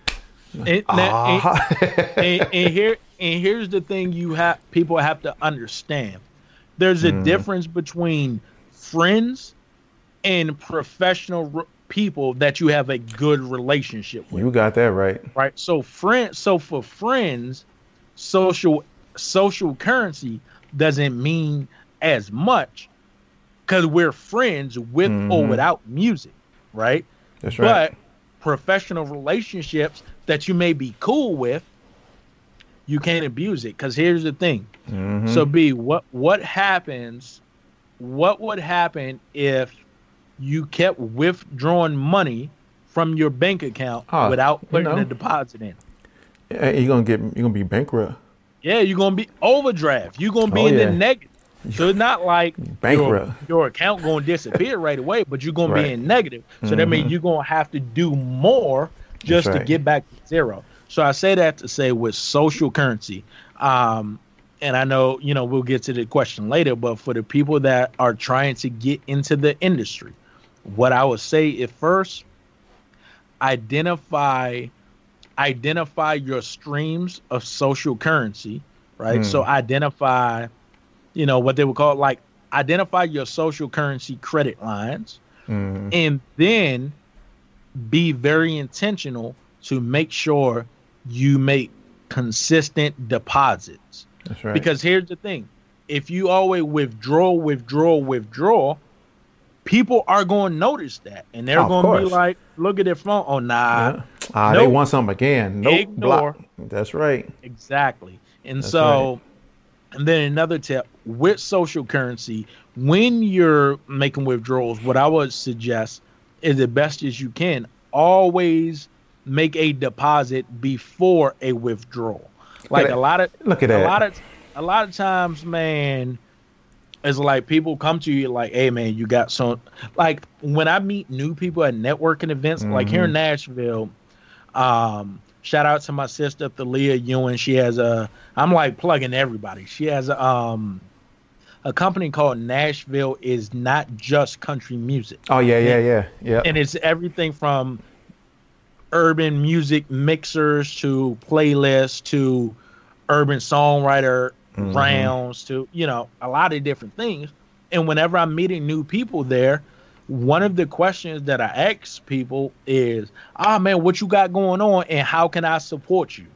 and, uh and, and, here and here's the thing: you have people have to understand. There's a mm. difference between friends and professional r- people that you have a good relationship with. You got that right. Right. So friends. So for friends, social social currency doesn't mean as much because we're friends with mm-hmm. or without music, right? That's right. But professional relationships that you may be cool with, you can't abuse it. Because here's the thing. Mm-hmm. So B, what what happens? What would happen if you kept withdrawing money from your bank account oh, without putting you know, a deposit in? You're gonna get you're gonna be bankrupt. Yeah, you're gonna be overdraft. You're gonna be oh, in yeah. the negative. So it's not like bankrupt. Your, your account going to disappear right away, but you're going right. to be in negative. So mm-hmm. that means mm-hmm. you're going to have to do more just right. to get back to zero. So I say that to say with social currency, um, and I know you know we'll get to the question later, but for the people that are trying to get into the industry, what I would say is first identify identify your streams of social currency, right? Mm. So identify you know, what they would call like identify your social currency credit lines mm-hmm. and then be very intentional to make sure you make consistent deposits. That's right. Because here's the thing if you always withdraw, withdraw, withdraw, people are going to notice that. And they're oh, going to be like, look at their phone. Oh, nah. Yeah. Ah, nope. they want something again. Nope. Ignore. Block. That's right. Exactly. And That's so right. And then another tip with social currency, when you're making withdrawals, what I would suggest is the best as you can, always make a deposit before a withdrawal. Like a lot of look at a that. lot of a lot of times, man, it's like people come to you like, hey man, you got some like when I meet new people at networking events, mm-hmm. like here in mm-hmm. Nashville, Um, shout out to my sister Thalia Ewan. She has a I'm like plugging everybody. She has a um a company called Nashville is not just country music. Oh yeah, yeah, yeah, yeah. And it's everything from urban music mixers to playlists to urban songwriter mm-hmm. rounds to you know a lot of different things. And whenever I'm meeting new people there, one of the questions that I ask people is, "Ah, oh, man, what you got going on, and how can I support you?"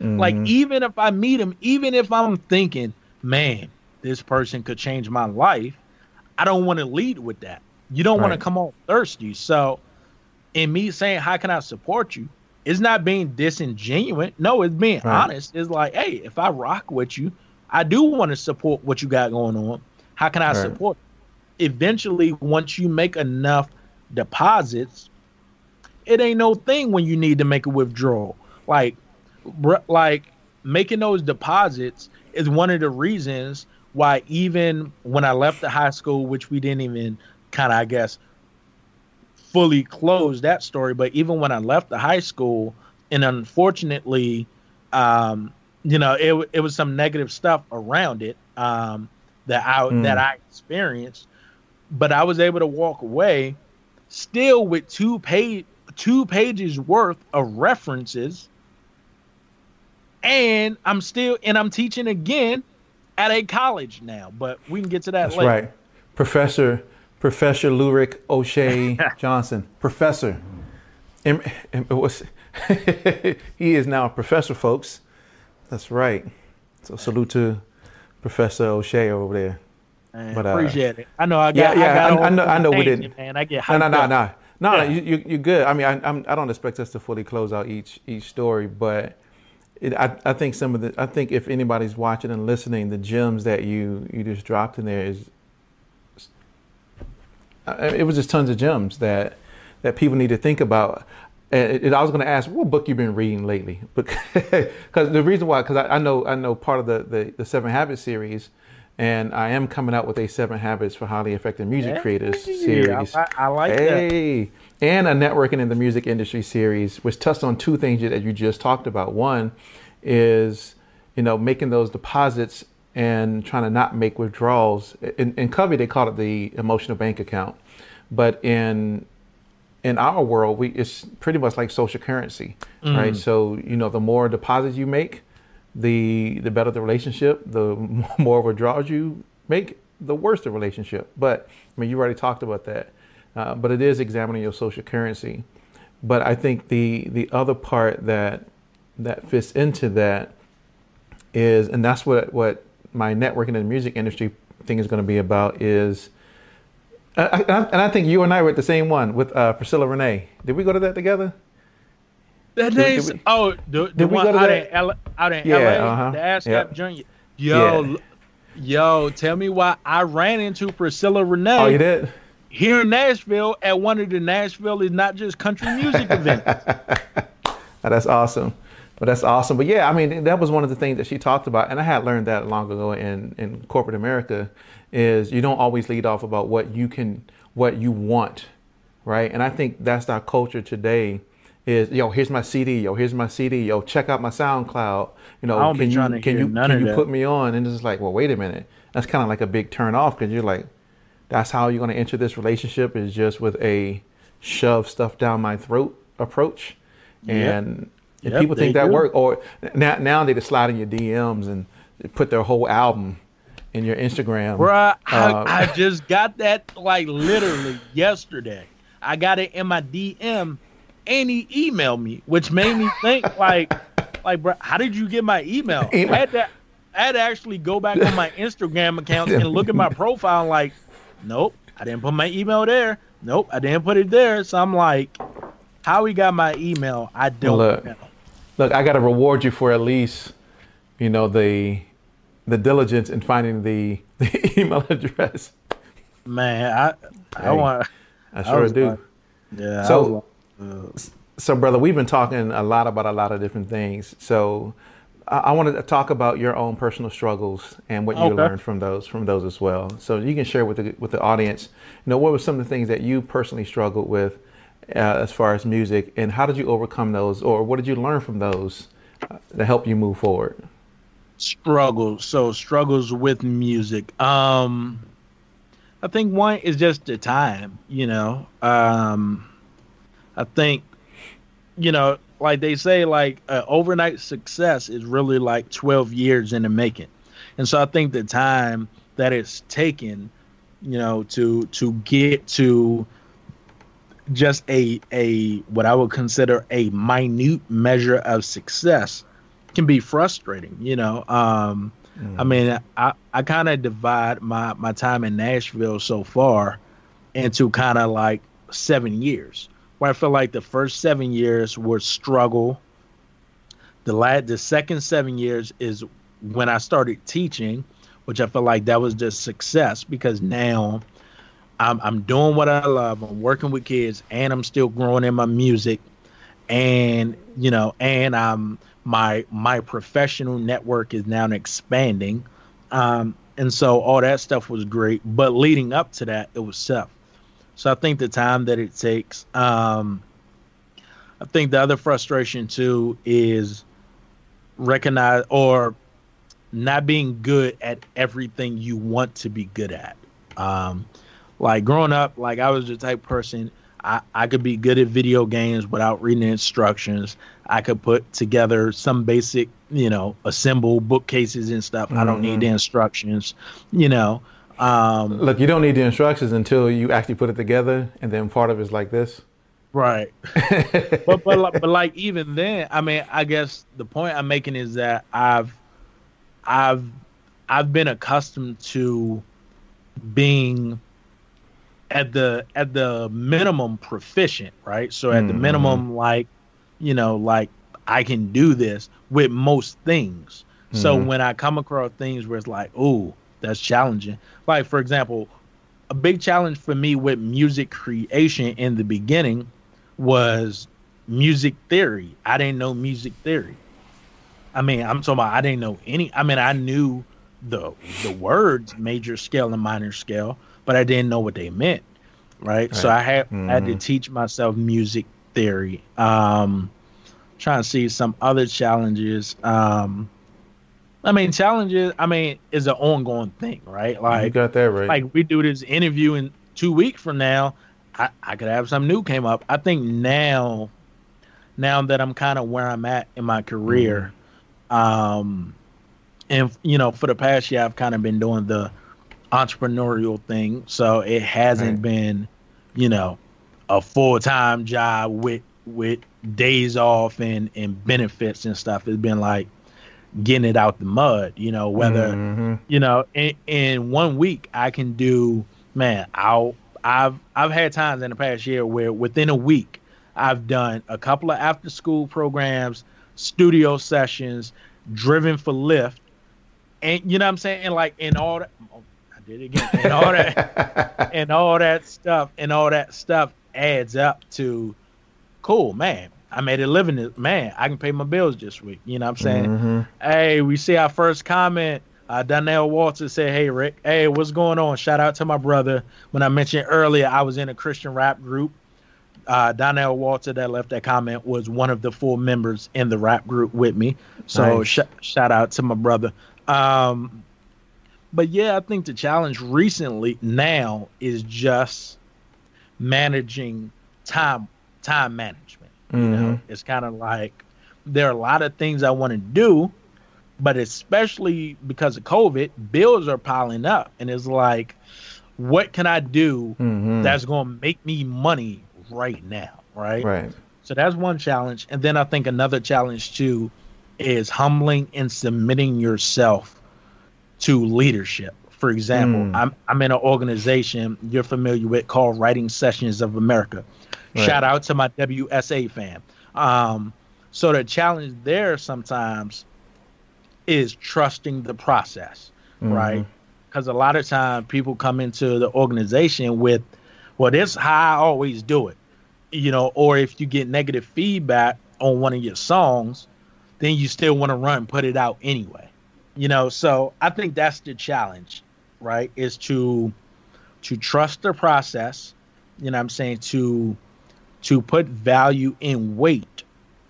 Mm-hmm. Like even if I meet them, even if I'm thinking, "Man, this person could change my life," I don't want to lead with that. You don't right. want to come off thirsty. So, in me saying, "How can I support you?" It's not being disingenuous. No, it's being right. honest. It's like, hey, if I rock with you, I do want to support what you got going on. How can I right. support? Eventually, once you make enough deposits, it ain't no thing when you need to make a withdrawal. Like, like making those deposits is one of the reasons why even when I left the high school, which we didn't even kind of, I guess, fully close that story, but even when I left the high school, and unfortunately, um, you know, it it was some negative stuff around it um, that I mm. that I experienced, but I was able to walk away still with two page two pages worth of references, and I'm still and I'm teaching again at a college now. But we can get to that That's later. right, Professor Professor Louric Oshay Johnson, Professor. And, and was, he is now a professor, folks. That's right. So salute to Professor Oshay over there. Man, but, uh, appreciate it. I know I got. Yeah, yeah. I, got I, I know. I know we didn't. Man, I get. No, no, no, no, no. Yeah. You, you, you're good. I mean, I, I'm, I don't expect us to fully close out each each story, but it, I, I think some of the. I think if anybody's watching and listening, the gems that you you just dropped in there is. It was just tons of gems that that people need to think about. And I was going to ask, what book you've been reading lately? Because the reason why, because I, I, know I know part of the, the, the Seven Habits series, and I am coming out with a Seven Habits for Highly Effective Music hey, Creators series. I, I like hey. that. And a networking in the music industry series, which touched on two things that you just talked about. One is, you know, making those deposits and trying to not make withdrawals. In, in Covey, they call it the emotional bank account, but in in our world, we it's pretty much like social currency, mm. right? So you know, the more deposits you make, the the better the relationship. The more withdrawals you make, the worse the relationship. But I mean, you already talked about that. Uh, but it is examining your social currency. But I think the the other part that that fits into that is, and that's what what my networking in the music industry thing is going to be about is uh, and I think you and I were at the same one with uh, Priscilla Renee. Did we go to that together? That name's oh the, the one out in, L, out in yeah, LA, uh-huh. the ASCAP yep. joint. Yo, yeah. yo, tell me why I ran into Priscilla Renee. Oh, you did? Here in Nashville at one of the Nashville is not just country music events. that's awesome. But that's awesome. But yeah, I mean, that was one of the things that she talked about, and I had learned that long ago in in corporate America is you don't always lead off about what you can, what you want, right? And I think that's our culture today. Is yo, here's my CD, yo, here's my CD, yo, check out my SoundCloud. You know, can you can you can you put me on? And it's like, well, wait a minute. That's kind of like a big turn off because you're like, that's how you're going to enter this relationship is just with a shove stuff down my throat approach. And yep. Yep, people think that do. work. Or now now they just slide in your DMs and put their whole album in your Instagram. Bruh, uh, I, I just got that like literally yesterday. I got it in my DM and he emailed me, which made me think like, like, bro, how did you get my email? email. I, had to, I had to actually go back on my Instagram account and look at my profile. and Like, nope, I didn't put my email there. Nope, I didn't put it there. So I'm like, how he got my email? I don't look, know. Look, I got to reward you for at least, you know, the the diligence in finding the, the email address. Man, I I hey, want. I sure I do. Like, yeah. So, uh, so brother, we've been talking a lot about a lot of different things. So, I, I wanted to talk about your own personal struggles and what you okay. learned from those from those as well. So you can share with the with the audience. You know, what were some of the things that you personally struggled with, uh, as far as music, and how did you overcome those, or what did you learn from those uh, to help you move forward? Struggles. So struggles with music. Um, I think one is just the time. You know, um, I think, you know, like they say, like uh, overnight success is really like 12 years in the making. And so I think the time that it's taken, you know, to to get to just a a what I would consider a minute measure of success can be frustrating, you know. Um mm. I mean, I I kind of divide my my time in Nashville so far into kind of like 7 years where I feel like the first seven years were struggle. The last, the second seven years is when I started teaching, which I feel like that was just success because now I'm I'm doing what I love. I'm working with kids, and I'm still growing in my music, and you know, and I'm my my professional network is now expanding, um, and so all that stuff was great. But leading up to that, it was tough. So I think the time that it takes. Um, I think the other frustration too is recognize or not being good at everything you want to be good at. Um, like growing up, like I was the type person I, I could be good at video games without reading instructions. I could put together some basic, you know, assemble bookcases and stuff. Mm-hmm. I don't need the mm-hmm. instructions, you know. Um, Look, you don't need the instructions until you actually put it together, and then part of it's like this. Right. but but but like even then, I mean, I guess the point I'm making is that I've I've I've been accustomed to being at the at the minimum proficient, right? So at mm-hmm. the minimum, like you know, like I can do this with most things. Mm-hmm. So when I come across things where it's like, oh, that's challenging. Like for example, a big challenge for me with music creation in the beginning was music theory. I didn't know music theory. I mean, I'm talking about I didn't know any. I mean, I knew the the words major scale and minor scale, but I didn't know what they meant. Right. right. So I had mm-hmm. had to mm-hmm. teach myself music theory. Um, trying to see some other challenges. Um, I mean, challenges. I mean, is an ongoing thing, right? Like you got that right. Like we do this interview in two weeks from now, I, I could have some new came up. I think now, now that I'm kind of where I'm at in my career, mm. um, and you know, for the past year, I've kind of been doing the entrepreneurial thing, so it hasn't right. been, you know, a full time job with with days off and and benefits and stuff. It's been like getting it out the mud. You know, whether mm-hmm. you know in, in one week I can do. Man, I'll I've I've had times in the past year where within a week I've done a couple of after school programs, studio sessions, driven for Lyft, and you know what I'm saying, like in all that. Oh, I did it again. And all that, and all that stuff, and all that stuff adds up to, cool, man. I made a living. Man, I can pay my bills this week. You know what I'm saying? Mm-hmm. Hey, we see our first comment. Uh, Donnell Walter said, Hey, Rick. Hey, what's going on? Shout out to my brother. When I mentioned earlier, I was in a Christian rap group. Uh, Donnell Walter, that left that comment, was one of the four members in the rap group with me. So nice. sh- shout out to my brother. Um, but yeah, I think the challenge recently now is just managing time time management Mm-hmm. You know, mm-hmm. it's kind of like there are a lot of things I want to do, but especially because of COVID, bills are piling up, and it's like, what can I do mm-hmm. that's going to make me money right now, right? Right. So that's one challenge, and then I think another challenge too is humbling and submitting yourself to leadership. For example, mm. I'm I'm in an organization you're familiar with called Writing Sessions of America. Right. Shout out to my WSA fan. Um, so the challenge there sometimes is trusting the process, mm-hmm. right? Because a lot of time people come into the organization with, well, this how I always do it, you know, or if you get negative feedback on one of your songs, then you still want to run put it out anyway, you know. So I think that's the challenge, right? Is to to trust the process, you know, I'm saying to to put value in weight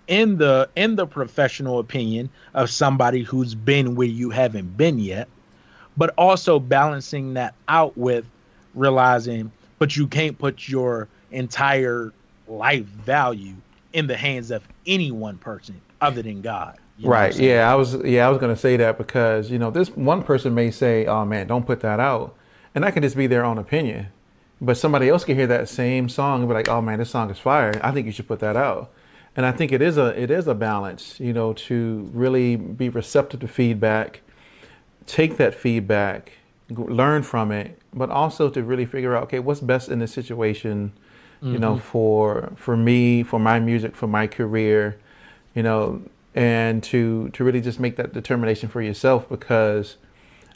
in the in the professional opinion of somebody who's been where you haven't been yet, but also balancing that out with realizing but you can't put your entire life value in the hands of any one person other than God. Right. Yeah, I was yeah, I was going to say that because, you know, this one person may say, "Oh man, don't put that out." And that can just be their own opinion. But somebody else can hear that same song and be like, "Oh man, this song is fire. I think you should put that out." And I think it is a it is a balance, you know, to really be receptive to feedback, take that feedback, learn from it, but also to really figure out, okay, what's best in this situation, you mm-hmm. know, for for me, for my music, for my career, you know, and to to really just make that determination for yourself because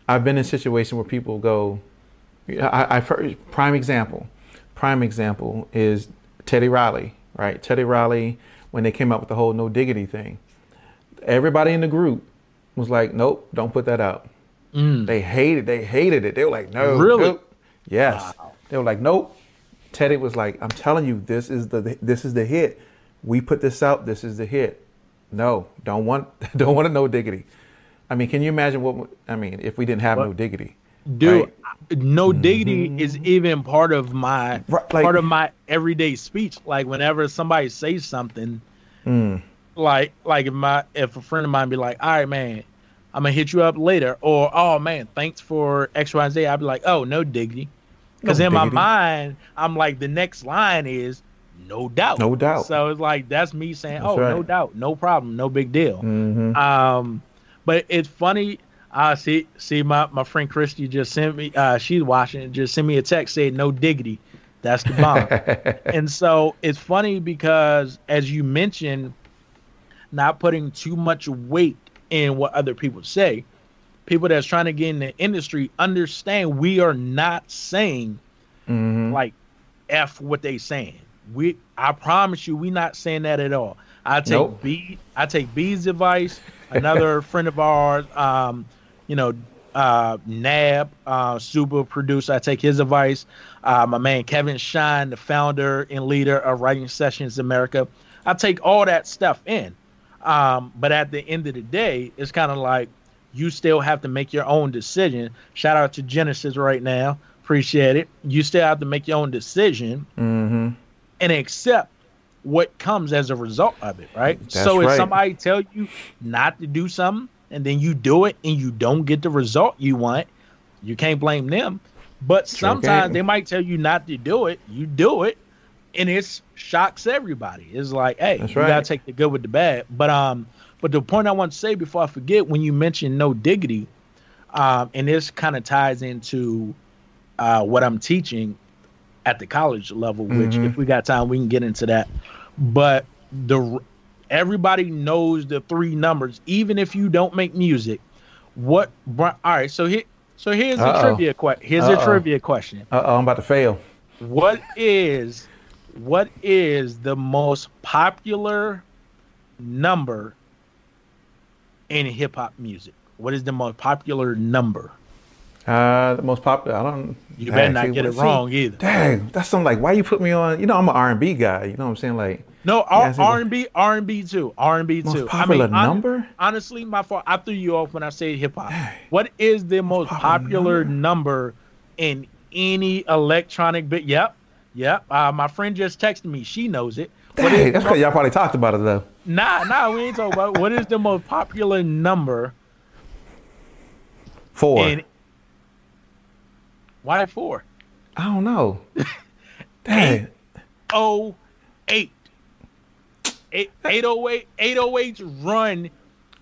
I've been in a situation where people go, I, I've heard prime example, prime example is Teddy Riley, right? Teddy Riley when they came up with the whole no diggity thing. Everybody in the group was like, "Nope, don't put that out." Mm. They hated, they hated it. They were like, "No, really? Nope. Yes." Wow. They were like, "Nope." Teddy was like, "I'm telling you, this is the this is the hit. We put this out. This is the hit. No, don't want don't want to no diggity." I mean, can you imagine what? I mean, if we didn't have what? no diggity, dude. Right? no diggity mm-hmm. is even part of my right, like, part of my everyday speech. Like whenever somebody says something, mm. like like if my if a friend of mine be like, "All right, man, I'm gonna hit you up later," or "Oh man, thanks for X, Y, and Z," I'd be like, "Oh, no diggity," because no in diggity. my mind, I'm like, the next line is no doubt, no doubt. So it's like that's me saying, that's "Oh, right. no doubt, no problem, no big deal." Mm-hmm. Um, but it's funny uh, see, see, my, my friend Christy just sent me. Uh, she's watching. Just sent me a text saying no diggity. That's the bomb. and so it's funny because as you mentioned, not putting too much weight in what other people say. People that's trying to get in the industry understand we are not saying mm-hmm. like f what they saying. We I promise you, we not saying that at all. I take nope. B I take B's advice. Another friend of ours, um, you know, uh, Nab, uh, super producer. I take his advice. Uh, my man Kevin Shine, the founder and leader of Writing Sessions America. I take all that stuff in. Um, but at the end of the day, it's kind of like you still have to make your own decision. Shout out to Genesis right now. Appreciate it. You still have to make your own decision mm-hmm. And accept what comes as a result of it, right? That's so if right. somebody tell you not to do something, and then you do it and you don't get the result you want, you can't blame them. But sure sometimes can. they might tell you not to do it. You do it, and it shocks everybody. It's like, hey, That's you right. gotta take the good with the bad. But um, but the point I want to say before I forget, when you mentioned no diggity, um, and this kind of ties into uh, what I'm teaching at the college level, which mm-hmm. if we got time, we can get into that. But the Everybody knows the three numbers, even if you don't make music. What? All right. So here, so here's Uh-oh. a trivia question. Here's Uh-oh. a trivia question. oh, I'm about to fail. What is, what is the most popular number in hip hop music? What is the most popular number? Uh, the most popular. I don't. You better not get it wrong either. Dang, that's something like why you put me on. You know, I'm an R and B guy. You know what I'm saying? Like no, R and B, R and B too, R and B too. Most popular I mean, number? honestly, my fault. I threw you off when I said hip hop. What is the most popular, number. number. in any electronic bit? Yep, yep. Uh, my friend just texted me. She knows it. Dang, that's because y'all probably talked about it though. Nah, nah, we ain't talking about. It. What is the most popular number? Four. In, why four? I don't know. Dang. Oh eight. 808 808s run.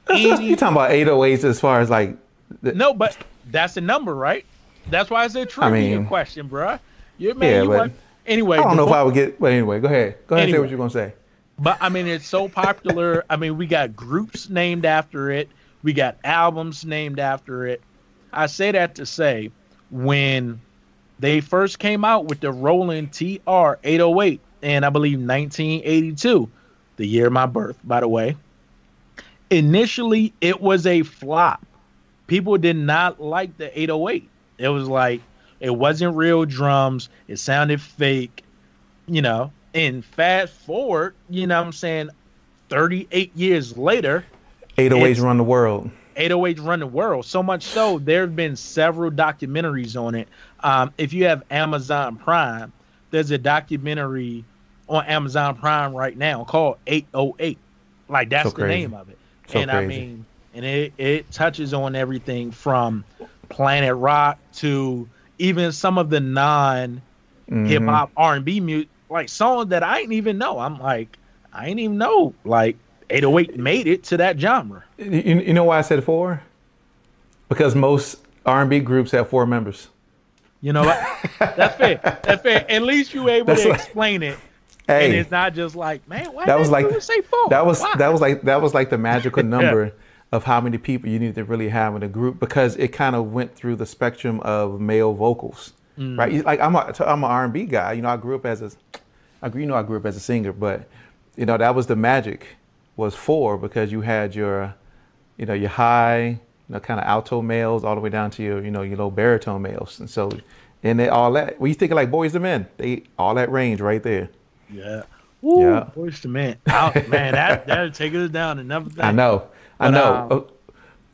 You talking about 808s as far as like? The... No, but that's the number, right? That's why it's a trivia I mean, question, bro. You man, yeah, you but want... anyway. I don't know if I would get. But anyway, go ahead. Go ahead anyway, and say what you're gonna say. But I mean, it's so popular. I mean, we got groups named after it. We got albums named after it. I say that to say when they first came out with the Roland TR 808 and I believe 1982 the year of my birth, by the way. Initially, it was a flop. People did not like the 808. It was like it wasn't real drums. It sounded fake, you know. And fast forward, you know what I'm saying, 38 years later, 808s It's- run the world. 808s run the world. So much so, there have been several documentaries on it. Um, if you have Amazon Prime, there's a documentary on Amazon Prime right now called 808. Like that's So the name of it. So and I mean, and it it touches on everything from Planet Rock to even some of the non Mhm. hip hop R and B music, like songs that I didn't even know. I'm like, I didn't even know like 808 made it to that genre. You, you know why I said four? Because most R&B groups have four members. You know what? That's fair. That's fair. At least you were able That's to like- explain it, and it's not just like, man, why that was like you say four? that was Why? that was like that was like the magical number of how many people you need to really have in a group because it kind of went through the spectrum of male vocals, Mm. right? Like I'm a I'm an R&B guy. You know, I grew up as a, I grew, you know I grew up as a singer, but you know that was the magic was four because you had your, you know, your high, you know, kind of alto males all the way down to your, you know, your low baritone males, and so. And they all that. When you think of like Boyz II Men, they all that range right there. yeah. Woo, Yeah. Boyz II Men. Out- man, that that'll take us down another thing. I know. I But, know. um, Oh,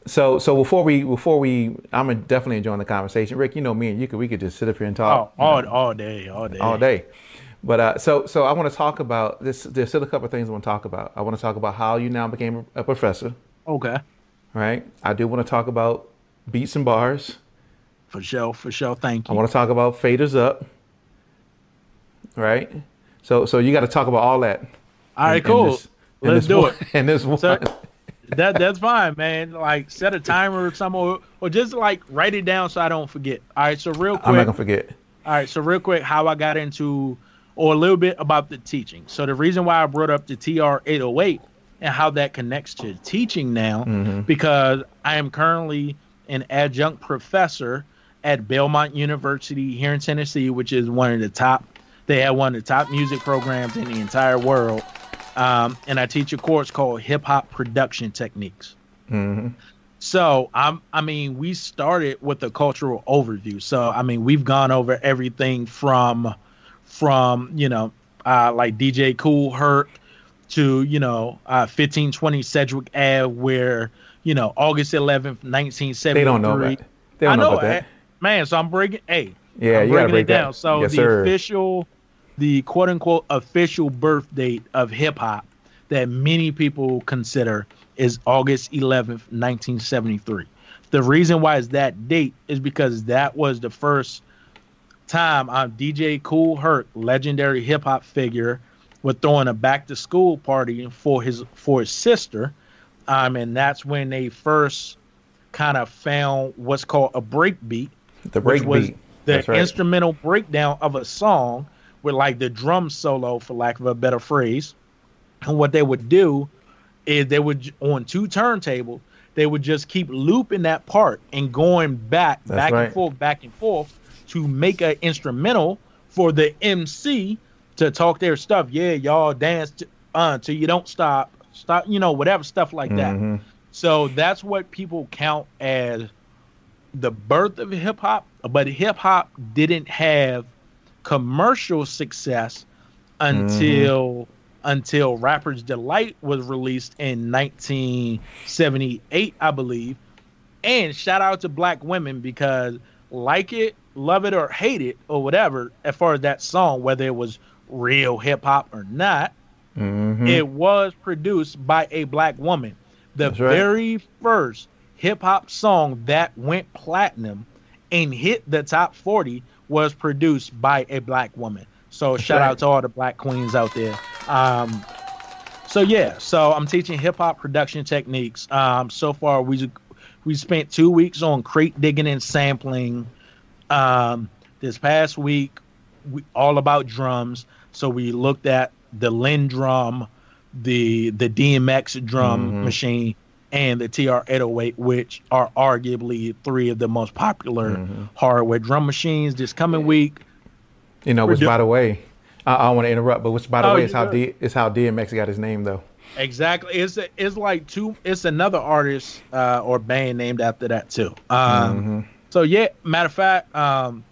so so before we before we I'm definitely enjoying the conversation. Rick, you know me and you could we could just sit up here and Oh, talk all all day, all day, all day. But uh, so so I want to talk about this. There's still a couple of things I want to talk about. I want to talk about how you now became a professor, Okay, right? I do want to talk about beats and bars. for sure, for sure. Thank you. I want to talk about faders up, right? So so you got to talk about all that. all right, in- in cool. this- in Let's this do one- it. And this one. So- that that's fine, man. Like set a timer or something, or, or just like write it down so I don't forget. All right, so real quick. I'm not gonna forget. All right, so real quick, how I got into, or a little bit about the teaching. So the reason why I brought up the TR 808 and how that connects to teaching now, Mm-hmm. because I am currently an adjunct professor at Belmont University here in Tennessee, which is one of the top. They have one of the top music programs in the entire world, um, and I teach a course called Hip Hop Production Techniques. hmm So I'm I mean, we started with a cultural overview. So I mean, we've gone over everything from from, you know, uh like DJ Kool Herc to, you know, uh 1520 Sedgwick Ave where, you know, August 11th, 1973. They don't know that. They I don't know, know, about that. eh, man. So I'm breaking. Hey, Yeah, I'm you gotta break it down. that. So Yes, the sir. official, the quote unquote official birth date of hip hop that many people consider is August 11th, 1973. The reason why is that date is because that was the first time uh, DJ Kool Herc, legendary hip hop figure, was throwing a back to school party for his for his sister, um, and that's when they first kind of found what's called a break beat, The which break was the right. instrumental breakdown of a song with like the drum solo, for lack of a better phrase. And what they would do is they would on two turntables, they would just keep looping that part and going back, That's back right. and forth, back and forth to make an instrumental for the MC to talk their stuff. Yeah, y'all dance to, uh, till you don't stop, stop, you know, whatever stuff like that. Mhm. So that's what people count as the birth of hip hop, but hip hop didn't have commercial success until until Rapper's Delight was released in 1978, I believe. And shout out to black women because like it, love it or hate it or whatever, as far as that song, whether it was real hip hop or not, Mhm. it was produced by a black woman. The That's right. very first hip hop song that went platinum and hit the top 40 was produced by a black woman. So shout right. out to all the black queens out there. Um, so yeah, so I'm teaching hip hop production techniques. Um, so far we we spent two weeks on crate digging and sampling. Um, this past week, we all about drums. So we looked at the LinnDrum, the the DMX drum Mhm. machine, and the TR-808, which are arguably three of the most popular Mhm. hardware drum machines. This coming week, You know, which by the way, I, I don't want to interrupt, but which by the Oh, way is how. D is how DMX got his name though. Exactly. It's it's like two. It's another artist uh, or band named after that too. Um, Mhm. So yeah, matter of fact, um,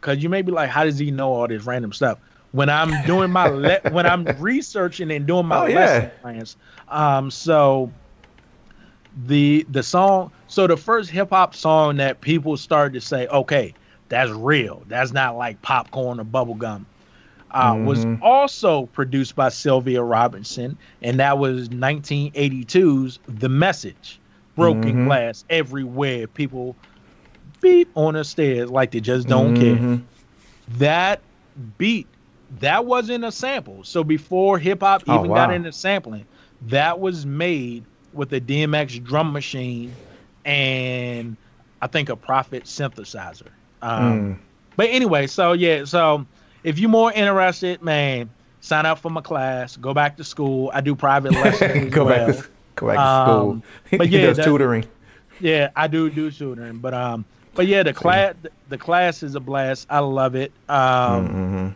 cause you may be like, how does he know all this random stuff? when I'm doing my le- when I'm researching and doing my Oh, yeah. lesson plans. Um, so the the song, so the first hip hop song that people started to say, okay, that's real. That's not like popcorn or bubblegum. Uh, Was Mhm. also produced by Sylvia Robinson, and that was 1982's "The Message." Broken Mhm. glass everywhere. People beat on the stairs like they just don't care Mhm. that beat that wasn't a sample so before hip-hop Oh, even got into sampling that was made with a dmx drum machine and i think a Prophet synthesizer um, Mm. but anyway so yeah so if you're more interested man sign up for my class go back to school i do private lessons go well. back to go back to Um, school. but he yeah, does that- tutoring. yeah, I do do tutoring, but um, but yeah, the class the class is a blast. I love it. Um, Mhm.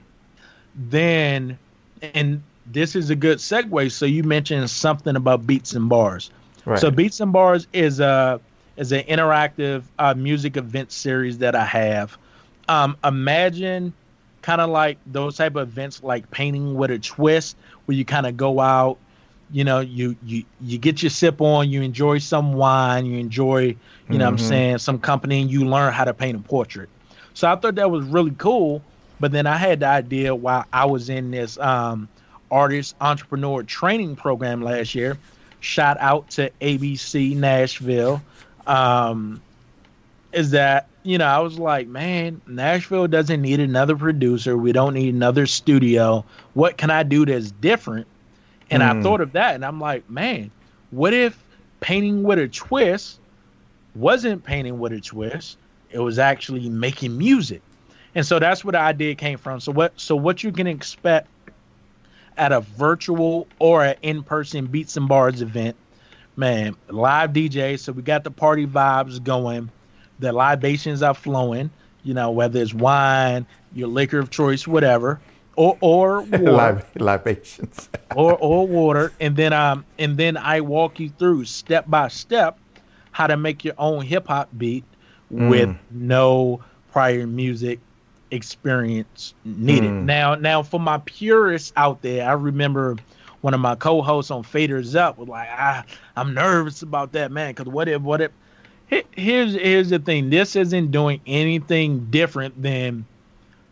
then, and this is a good segue. So you mentioned something about beats and bars. Right. So beats and bars is a is an interactive uh, music event series that I have. Um, imagine kind of like those type of events like painting with a twist, where you kind of go out, you know, you you you get your sip on, you enjoy some wine, you enjoy, you know, what I'm saying some company, and you learn how to paint a portrait. So I thought that was really cool. But then I had the idea while I was in this um, artist entrepreneur training program last year. Shout out to ABC Nashville. Um, is that you know I was like, man, Nashville doesn't need another producer. We don't need another studio. What can I do that's different? And I Mm. thought of that, and I'm like, man, what if painting with a twist wasn't painting with a twist? It was actually making music, and so that's where the idea came from. So what? So what you can expect at a virtual or an in-person Beats and Bars event, man, live DJ. So we got the party vibes going. The libations are flowing. You know, whether it's wine, your liquor of choice, whatever, or or water, libations. or or water, and then um and then I walk you through step by step how to make your own hip hop beat with Mm. no prior music experience needed. Mm. Now now for my purists out there, I remember one of my co-hosts on Faders Up was like, I, I'm nervous about that, man, because what if what if here's here's the thing. This isn't doing anything different than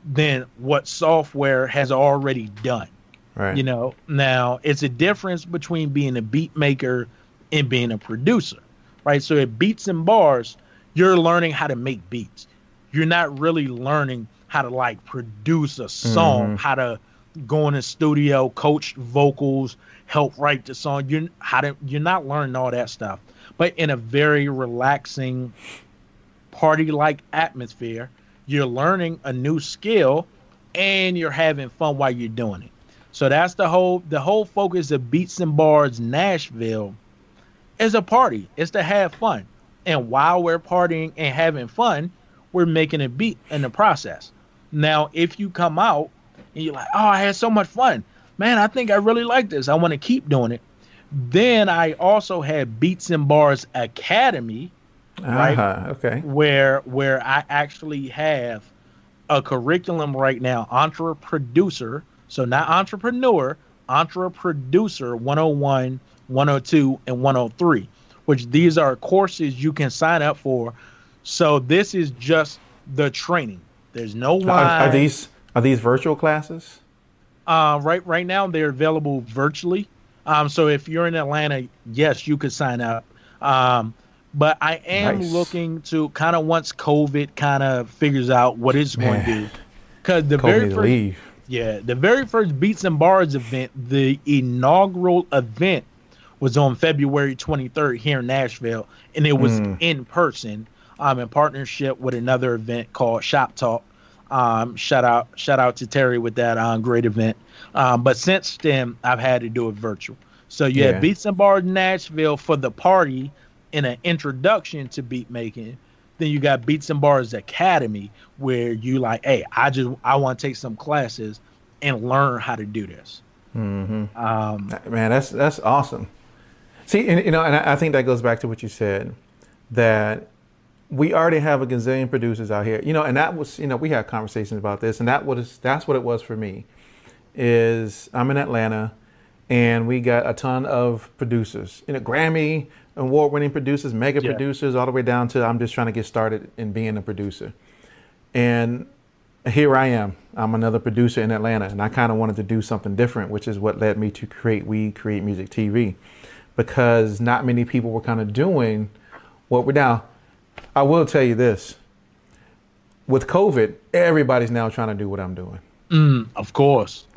than what software has already done. Right. You know, now it's a difference between being a beat maker and being a producer, right? So at Beats and Bars, you're learning how to make beats. You're not really learning how to like produce a song, Mhm. how to go in a studio, coach vocals, help write the song. You're how to you're not learning all that stuff, but in a very relaxing, party-like atmosphere. You're learning a new skill, and you're having fun while you're doing it. So that's the whole the whole focus of Beats and Bars Nashville is a party. It's to have fun. And while we're partying and having fun, we're making a beat in the process. Now, if you come out and you're like, "Oh, I had so much fun. Man, I think I really like this. I want to keep doing it." Then I also have Beats and Bars Academy, right? Uh-huh. Okay. where where I actually have a curriculum right now, entre producer, so not entrepreneur, entre producer 101, 102, and 103, which these are courses you can sign up for. So this is just the training. There's no Are, are these are these virtual classes? Uh, right right now they're available virtually. Um, so if you're in Atlanta, yes, you could sign up. Um, but I am Nice. looking to kind of once COVID kind of figures out what it's going to Man. do, because the Told very first leave. yeah the very first Beats and Bars event, the inaugural event, was on February 23rd here in Nashville, and it was Mm. in person, um, in partnership with another event called Shop Talk. Um, shout out, shout out to Terry with that um, great event. Um, but since then, I've had to do it virtual. So you Yeah. had Beats and Bars Nashville for the party and an introduction to beat making. Then you got Beats and Bars Academy, where you like, hey, I just I want to take some classes and learn how to do this. Mm-hmm. Um, Man, that's that's awesome. See, and, you know, and I I think that goes back to what you said that we already have a gazillion producers out here. You know, and that was, you know, we had conversations about this, and that was that's what it was for me. is I'm in Atlanta, and we got a ton of producers, you know, Grammy award-winning producers, mega Yeah. producers, all the way down to I'm just trying to get started in being a producer, and here I am. I'm another producer in Atlanta, and I kind of wanted to do something different, which is what led me to create We Create Music TV, because not many people were kind of doing what we're now. I will tell you this: with COVID, everybody's now trying to do what I'm doing. Mm, of course.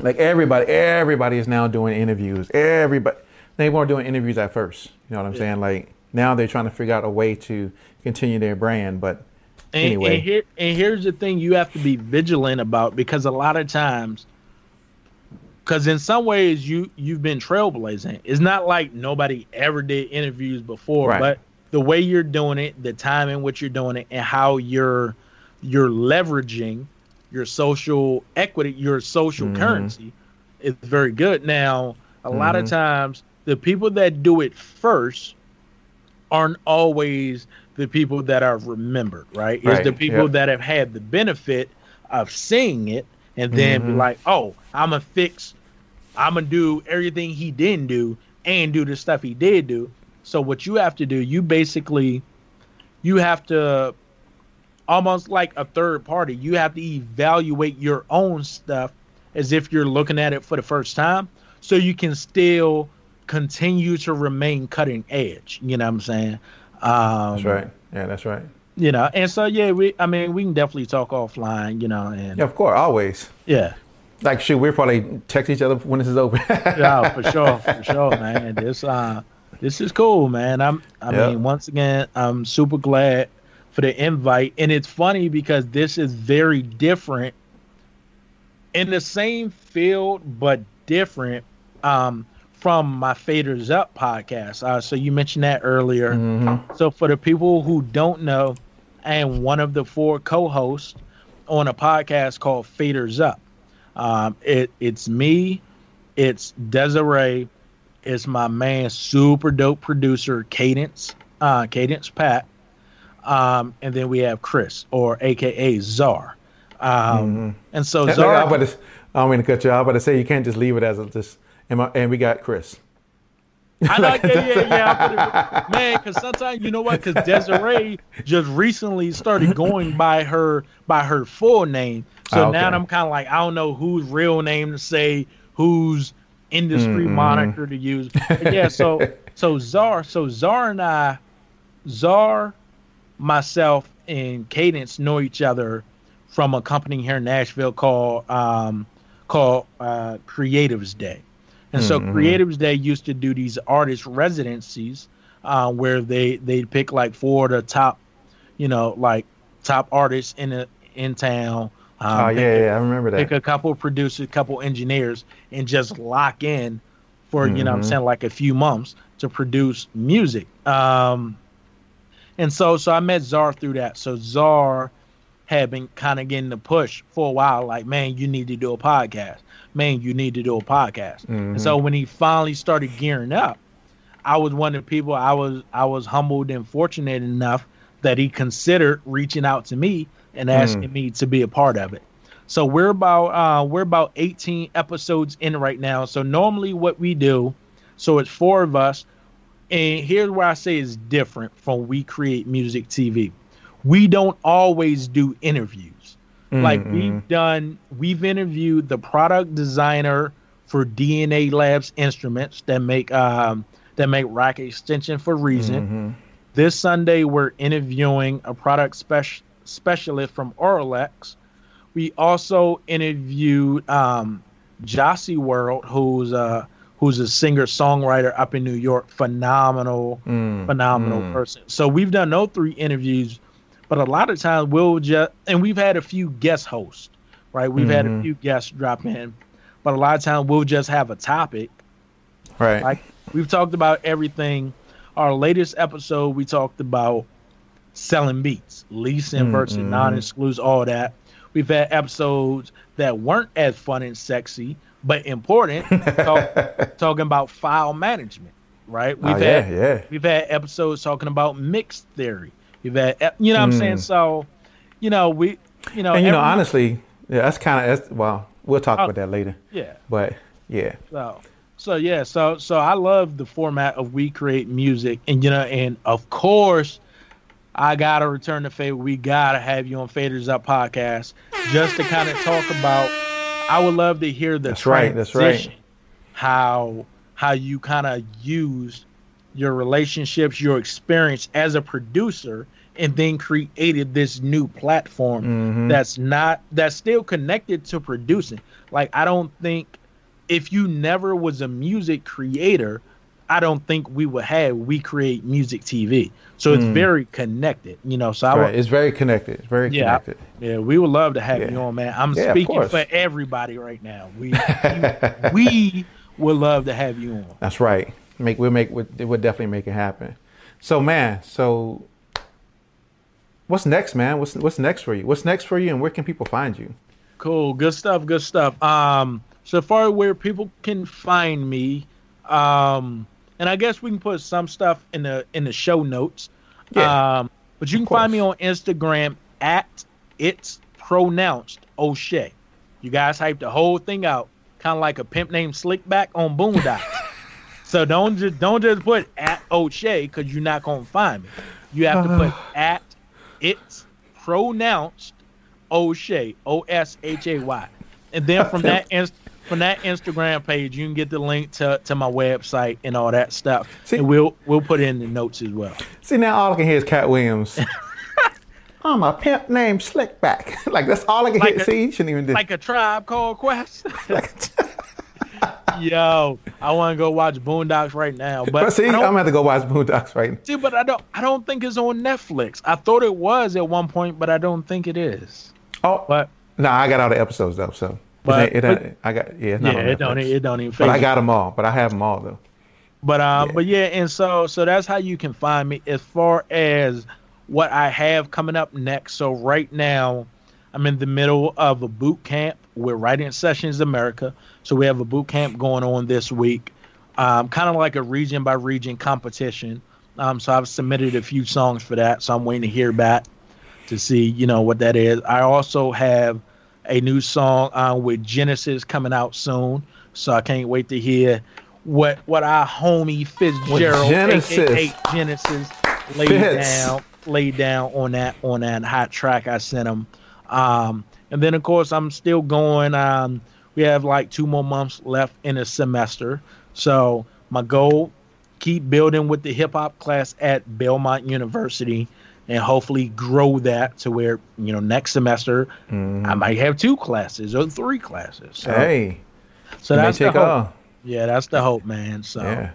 Like everybody, everybody is now doing interviews. Everybody, they weren't doing interviews at first. You know what I'm saying? Like now they're trying to figure out a way to continue their brand. But And, anyway, and, here, and here's the thing you have to be vigilant about because a lot of times, because in some ways you you've been trailblazing. It's not like nobody ever did interviews before, Right. but the way you're doing it, the time in which you're doing it, and how you're you're leveraging your social equity, your social Mhm. currency, is very good. Now, a lot of Mhm. times the people that do it first aren't always the people that are remembered, right? It's Right, the people yep. that have had the benefit of seeing it and then be Mhm. like, oh, I'm gonna fix, I'm gonna do everything he didn't do and do the stuff he did do. So what you have to do, you basically, you have to almost like a third party. You have to evaluate your own stuff as if you're looking at it for the first time, so you can still continue to remain cutting edge. You know what I'm saying? Um, that's right. Yeah, that's right. You know, and so yeah, we. I mean, we can definitely talk offline. You know, and Yeah, of course, always. yeah, Like shoot, we'll probably text each other when this is over. yeah, for sure, for sure, man. This uh, this is cool, man. I'm. I Yep. mean, once again, I'm super glad for the invite, and it's funny because this is very different in the same field but different um, from my Faders Up podcast. Uh, so you mentioned that earlier. Mhm. So for the people who don't know, I am one of the four co-hosts on a podcast called Faders Up. Um, it it's me, it's Desiree, it's my man, super dope producer Cadence, uh, Cadence Pat, um, and then we have Chris or AKA Czar. Um, Mhm. And so I'm Czar, about to, I don't mean to cut you off, but to say you can't just leave it as a just. And, my, and we got Chris. I know, yeah, yeah, yeah. I it- man, because sometimes you know what? Because Desiree just recently started going by her by her full name, so Ah, now. I'm kind of like I don't know whose real name to say, whose industry Mm-mm. moniker to use. But yeah, so so Czar, so Czar and I, Czar, myself, and Cadence know each other from a company here in Nashville called um, called uh, Creatives Day. And so Mhm. Creatives Day used to do these artist residencies uh, where they they pick like four of the top, you know, like top artists in the in town. Um, oh yeah, yeah, I remember that. Pick a couple producers, a couple engineers, and just lock in for you know what I'm Mhm. saying like a few months to produce music. Um, and so so I met Czar through that. So Czar had been kind of getting the push for a while, like, man, you need to do a podcast. Man, you need to do a podcast. And so when he finally started gearing up, I was one of the people I was I was humbled and fortunate enough that he considered reaching out to me and asking me to be a part of it. So we're about uh, we're about 18 episodes in right now. So normally what we do, so it's four of us, and here's where I say it's different from We Create Music TV. We don't always do interviews. Like Mhm. we've done, we've interviewed the product designer for DNA Labs instruments that make um, that make rack extension for Reason. Mhm. This Sunday, we're interviewing a product spec- specialist from Oralex. We also interviewed um, Jossie World, who's a who's a singer songwriter up in New York. Phenomenal, Mm, phenomenal mm. person. So we've done those three interviews, but a lot of times we'll just and we've had a few guest hosts, right? We've had a Mhm. few guests drop in, but a lot of times we'll just have a topic Right. like we've talked about everything. Our latest episode, we talked about selling beats, leasing Mm, versus mhm. non-exclusive, all that. We've had episodes that weren't as fun and sexy, but important, talk, talking about file management, right? We've oh, had yeah, yeah. we've had episodes talking about mixed theory. We've had, you know, what I'm saying. Mm. So, you know, we, you know, and you know, honestly, yeah, that's kind of that's well, we'll talk Oh. about that later. Yeah. But yeah, So, so yeah, so so I love the format of we create music, and you know, and of course, I gotta return the favor. We gotta have you on Faders Up podcast just to kind of talk about. I would love to hear the That's right, that's right. How how you kind of used your relationships, your experience as a producer, and then created this new platform Mhm. that's not that's still connected to producing. Like I don't think if you never was a music creator, I don't think we would have we create music TV. So it's Mm. very connected, you know. So I right. would, It's very connected. It's very Yeah. connected. yeah, we would love to have Yeah. you on, man. I'm Yeah, speaking for everybody right now. We we, would love to have you on. That's right. Make we'll make we'll, we'll definitely make it happen. So man, so what's next, man? What's what's next for you? What's next for you, and where can people find you? Cool, good stuff, good stuff. Um, so far where people can find me, um, and I guess we can put some stuff in the in the show notes. Yeah, Um, but you can find me on Instagram at it's pronounced Oshay. You guys hype the whole thing out, kind of like a pimp named Slickback on Boondocks. so don't just don't just put at Oshay because you're not gonna find me. You have to put at it's pronounced Oshay O S H A Y, and then from that inst- from that Instagram page you can get the link to, to my website and all that stuff. See- and we'll we'll put in the notes as well. See now, all I can hear is Katt Williams. Oh, I'm a pimp named Slickback. like that's all I can Like hear. a- See, you shouldn't even do. like a tribe called Quest. Yo, I want to go watch Boondocks right now, but but see, I'm gonna have to go watch Boondocks right now. see, but I don't, I don't think it's on Netflix. I thought it was at one point, but I don't think it is. Oh, But no, I got all the episodes though, so But- it, it, but- I got yeah, not yeah, it don't, it don't even. But I got them all. But I have them all though. But um, Yeah. but yeah, and so so that's how you can find me as far as what I have coming up next. So right now, I'm in the middle of a boot camp with Writing Sessions America. So we have a boot camp going on this week, um, kind of like a region by region competition. Um, so I've submitted a few songs for that. So I'm waiting to hear back to see you know what that is. I also have a new song uh, with Genesis coming out soon. So I can't wait to hear what what our homie Fitzgerald, Genesis. aka Genesis, laid Fitz. down laid down on that on that hot track I sent him. Um, and then of course I'm still going. Um, we have like two more months left in a semester, so my goal keep building with the hip hop class at Belmont University. And hopefully grow that to where you know next semester I might have two classes or three classes. So. Hey, so that's the hope. off. Yeah, that's the hope, man. So yeah,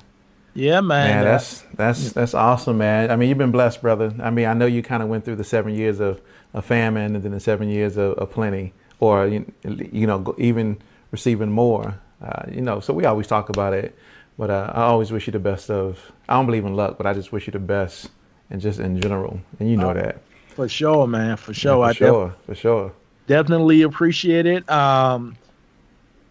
Yeah. man. Man, that's that's that's awesome, man. I mean, you've been blessed, brother. I mean, I know you kind of went through the seven years of, of famine and then the seven years of, of plenty, or you, you know, even receiving more. Uh, you know, so we always talk about it, but uh, I always wish you the best of. I don't believe in luck, but I just wish you the best, and just in general, and you know Oh, that. for sure, man. For sure. Yeah, I for sure, for sure. definitely appreciate it. Um,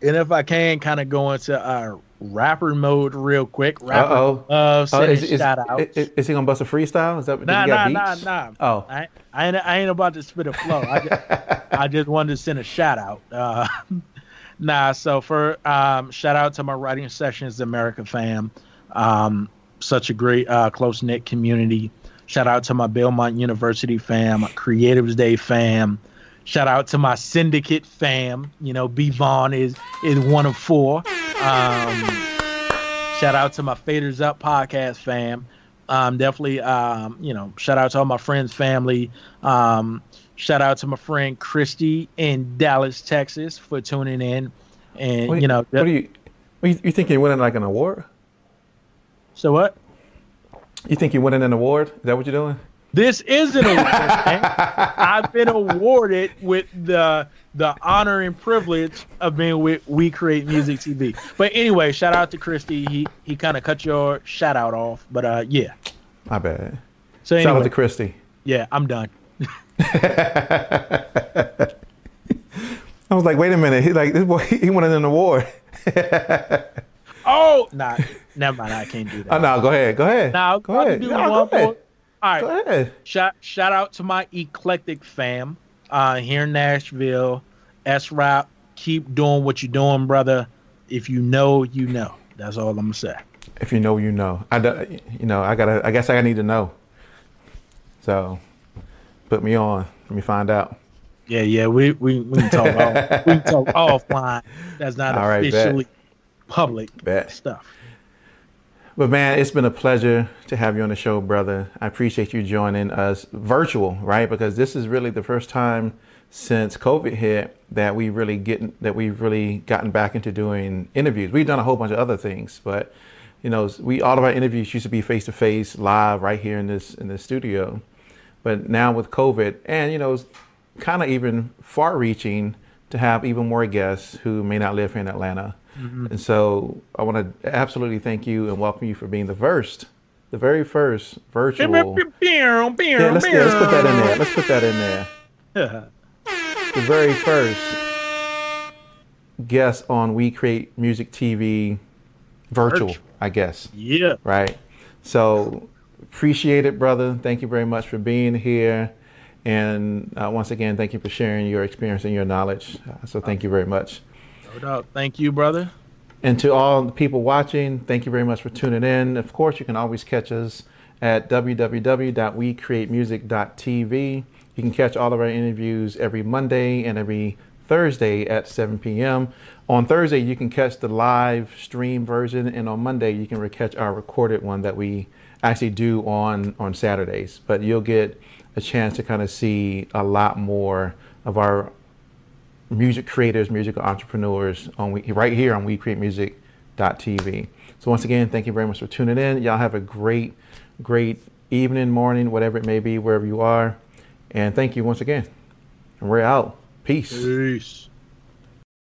and if I can, kind of go into our rapper mode real quick. Rapper, Uh-oh. uh, Oh, is, is, shout outs. is, is he gonna bust a freestyle? Is that did Nah, nah, beats? nah, nah. Oh, I, I ain't I ain't about to spit a flow. I just, I just wanted to send a shout out. Uh, nah, so for um, shout out to my writing sessions America fam, um, such a great uh, close knit community. Shout out to my Belmont University fam, my Creatives Day fam. Shout out to my syndicate fam. You know, B Vaughn is is one of four. Um, shout out to my Faders Up podcast fam. Um, definitely, um, you know, shout out to all my friends, family. Um, shout out to my friend Christy in Dallas, Texas, for tuning in. And what, you know, what do you? What you, you think you're winning like an award? so what? You think you're winning an award? Is that what you're doing? This is an award. I've been awarded with the the honor and privilege of being with We Create Music TV. But anyway, shout out to Christy. He he kind of cut your shout out off. But uh, yeah. My bad. So Shout out to Christy. yeah, I'm done. I was like, wait a minute. He like this boy. He wanted an award. Oh, nah, never mind. I can't do that. Oh no, go ahead. Go ahead. Now, I'm go to ahead. do No, one go more. ahead. All right. Go ahead. Shout shout out to my eclectic fam uh, here in Nashville, S Rap, keep doing what you're doing, brother. If you know, you know. That's all I'm gonna say. If you know, you know. I, do- you know, I gotta. I guess I need to know. So, put me on. Let me find out. Yeah, yeah. We we, we can talk off, we can talk offline. That's not All right, bet. officially public Bet. stuff. But man, it's been a pleasure to have you on the show, brother. I appreciate you joining us virtual, right? Because this is really the first time since COVID hit that we really get that we've really gotten back into doing interviews. We've done a whole bunch of other things, but you know, we all of our interviews used to be face to face, live, right here in this in this studio. But now with COVID, and you know, it's kind of even far reaching to have even more guests who may not live here in Atlanta. And so I want to absolutely thank you and welcome you for being the first, the very first virtual. Yeah, let's, yeah, let's put that in there. Let's put that in there. the very first guest on We Create Music TV virtual, Virtual. I guess. Yeah. Right. So appreciate it, brother. Thank you very much for being here. And uh, once again, thank you for sharing your experience and your knowledge. Uh, so thank you very much. Doubt. Thank you, brother. And to all the people watching, thank you very much for tuning in. Of course, you can always catch us at www.wecreatemusic.tv. You can catch all of our interviews every Monday and every Thursday at 7 p.m. On Thursday, you can catch the live stream version, and on Monday, you can catch our recorded one that we actually do on on Saturdays. But you'll get a chance to kind of see a lot more of our music creators, musical entrepreneurs on we, right here on WeCreateMusic.tv. So once again, thank you very much for tuning in. Y'all have a great, great evening, morning, whatever it may be, wherever you are. And thank you once again. And we're out. Peace. Peace.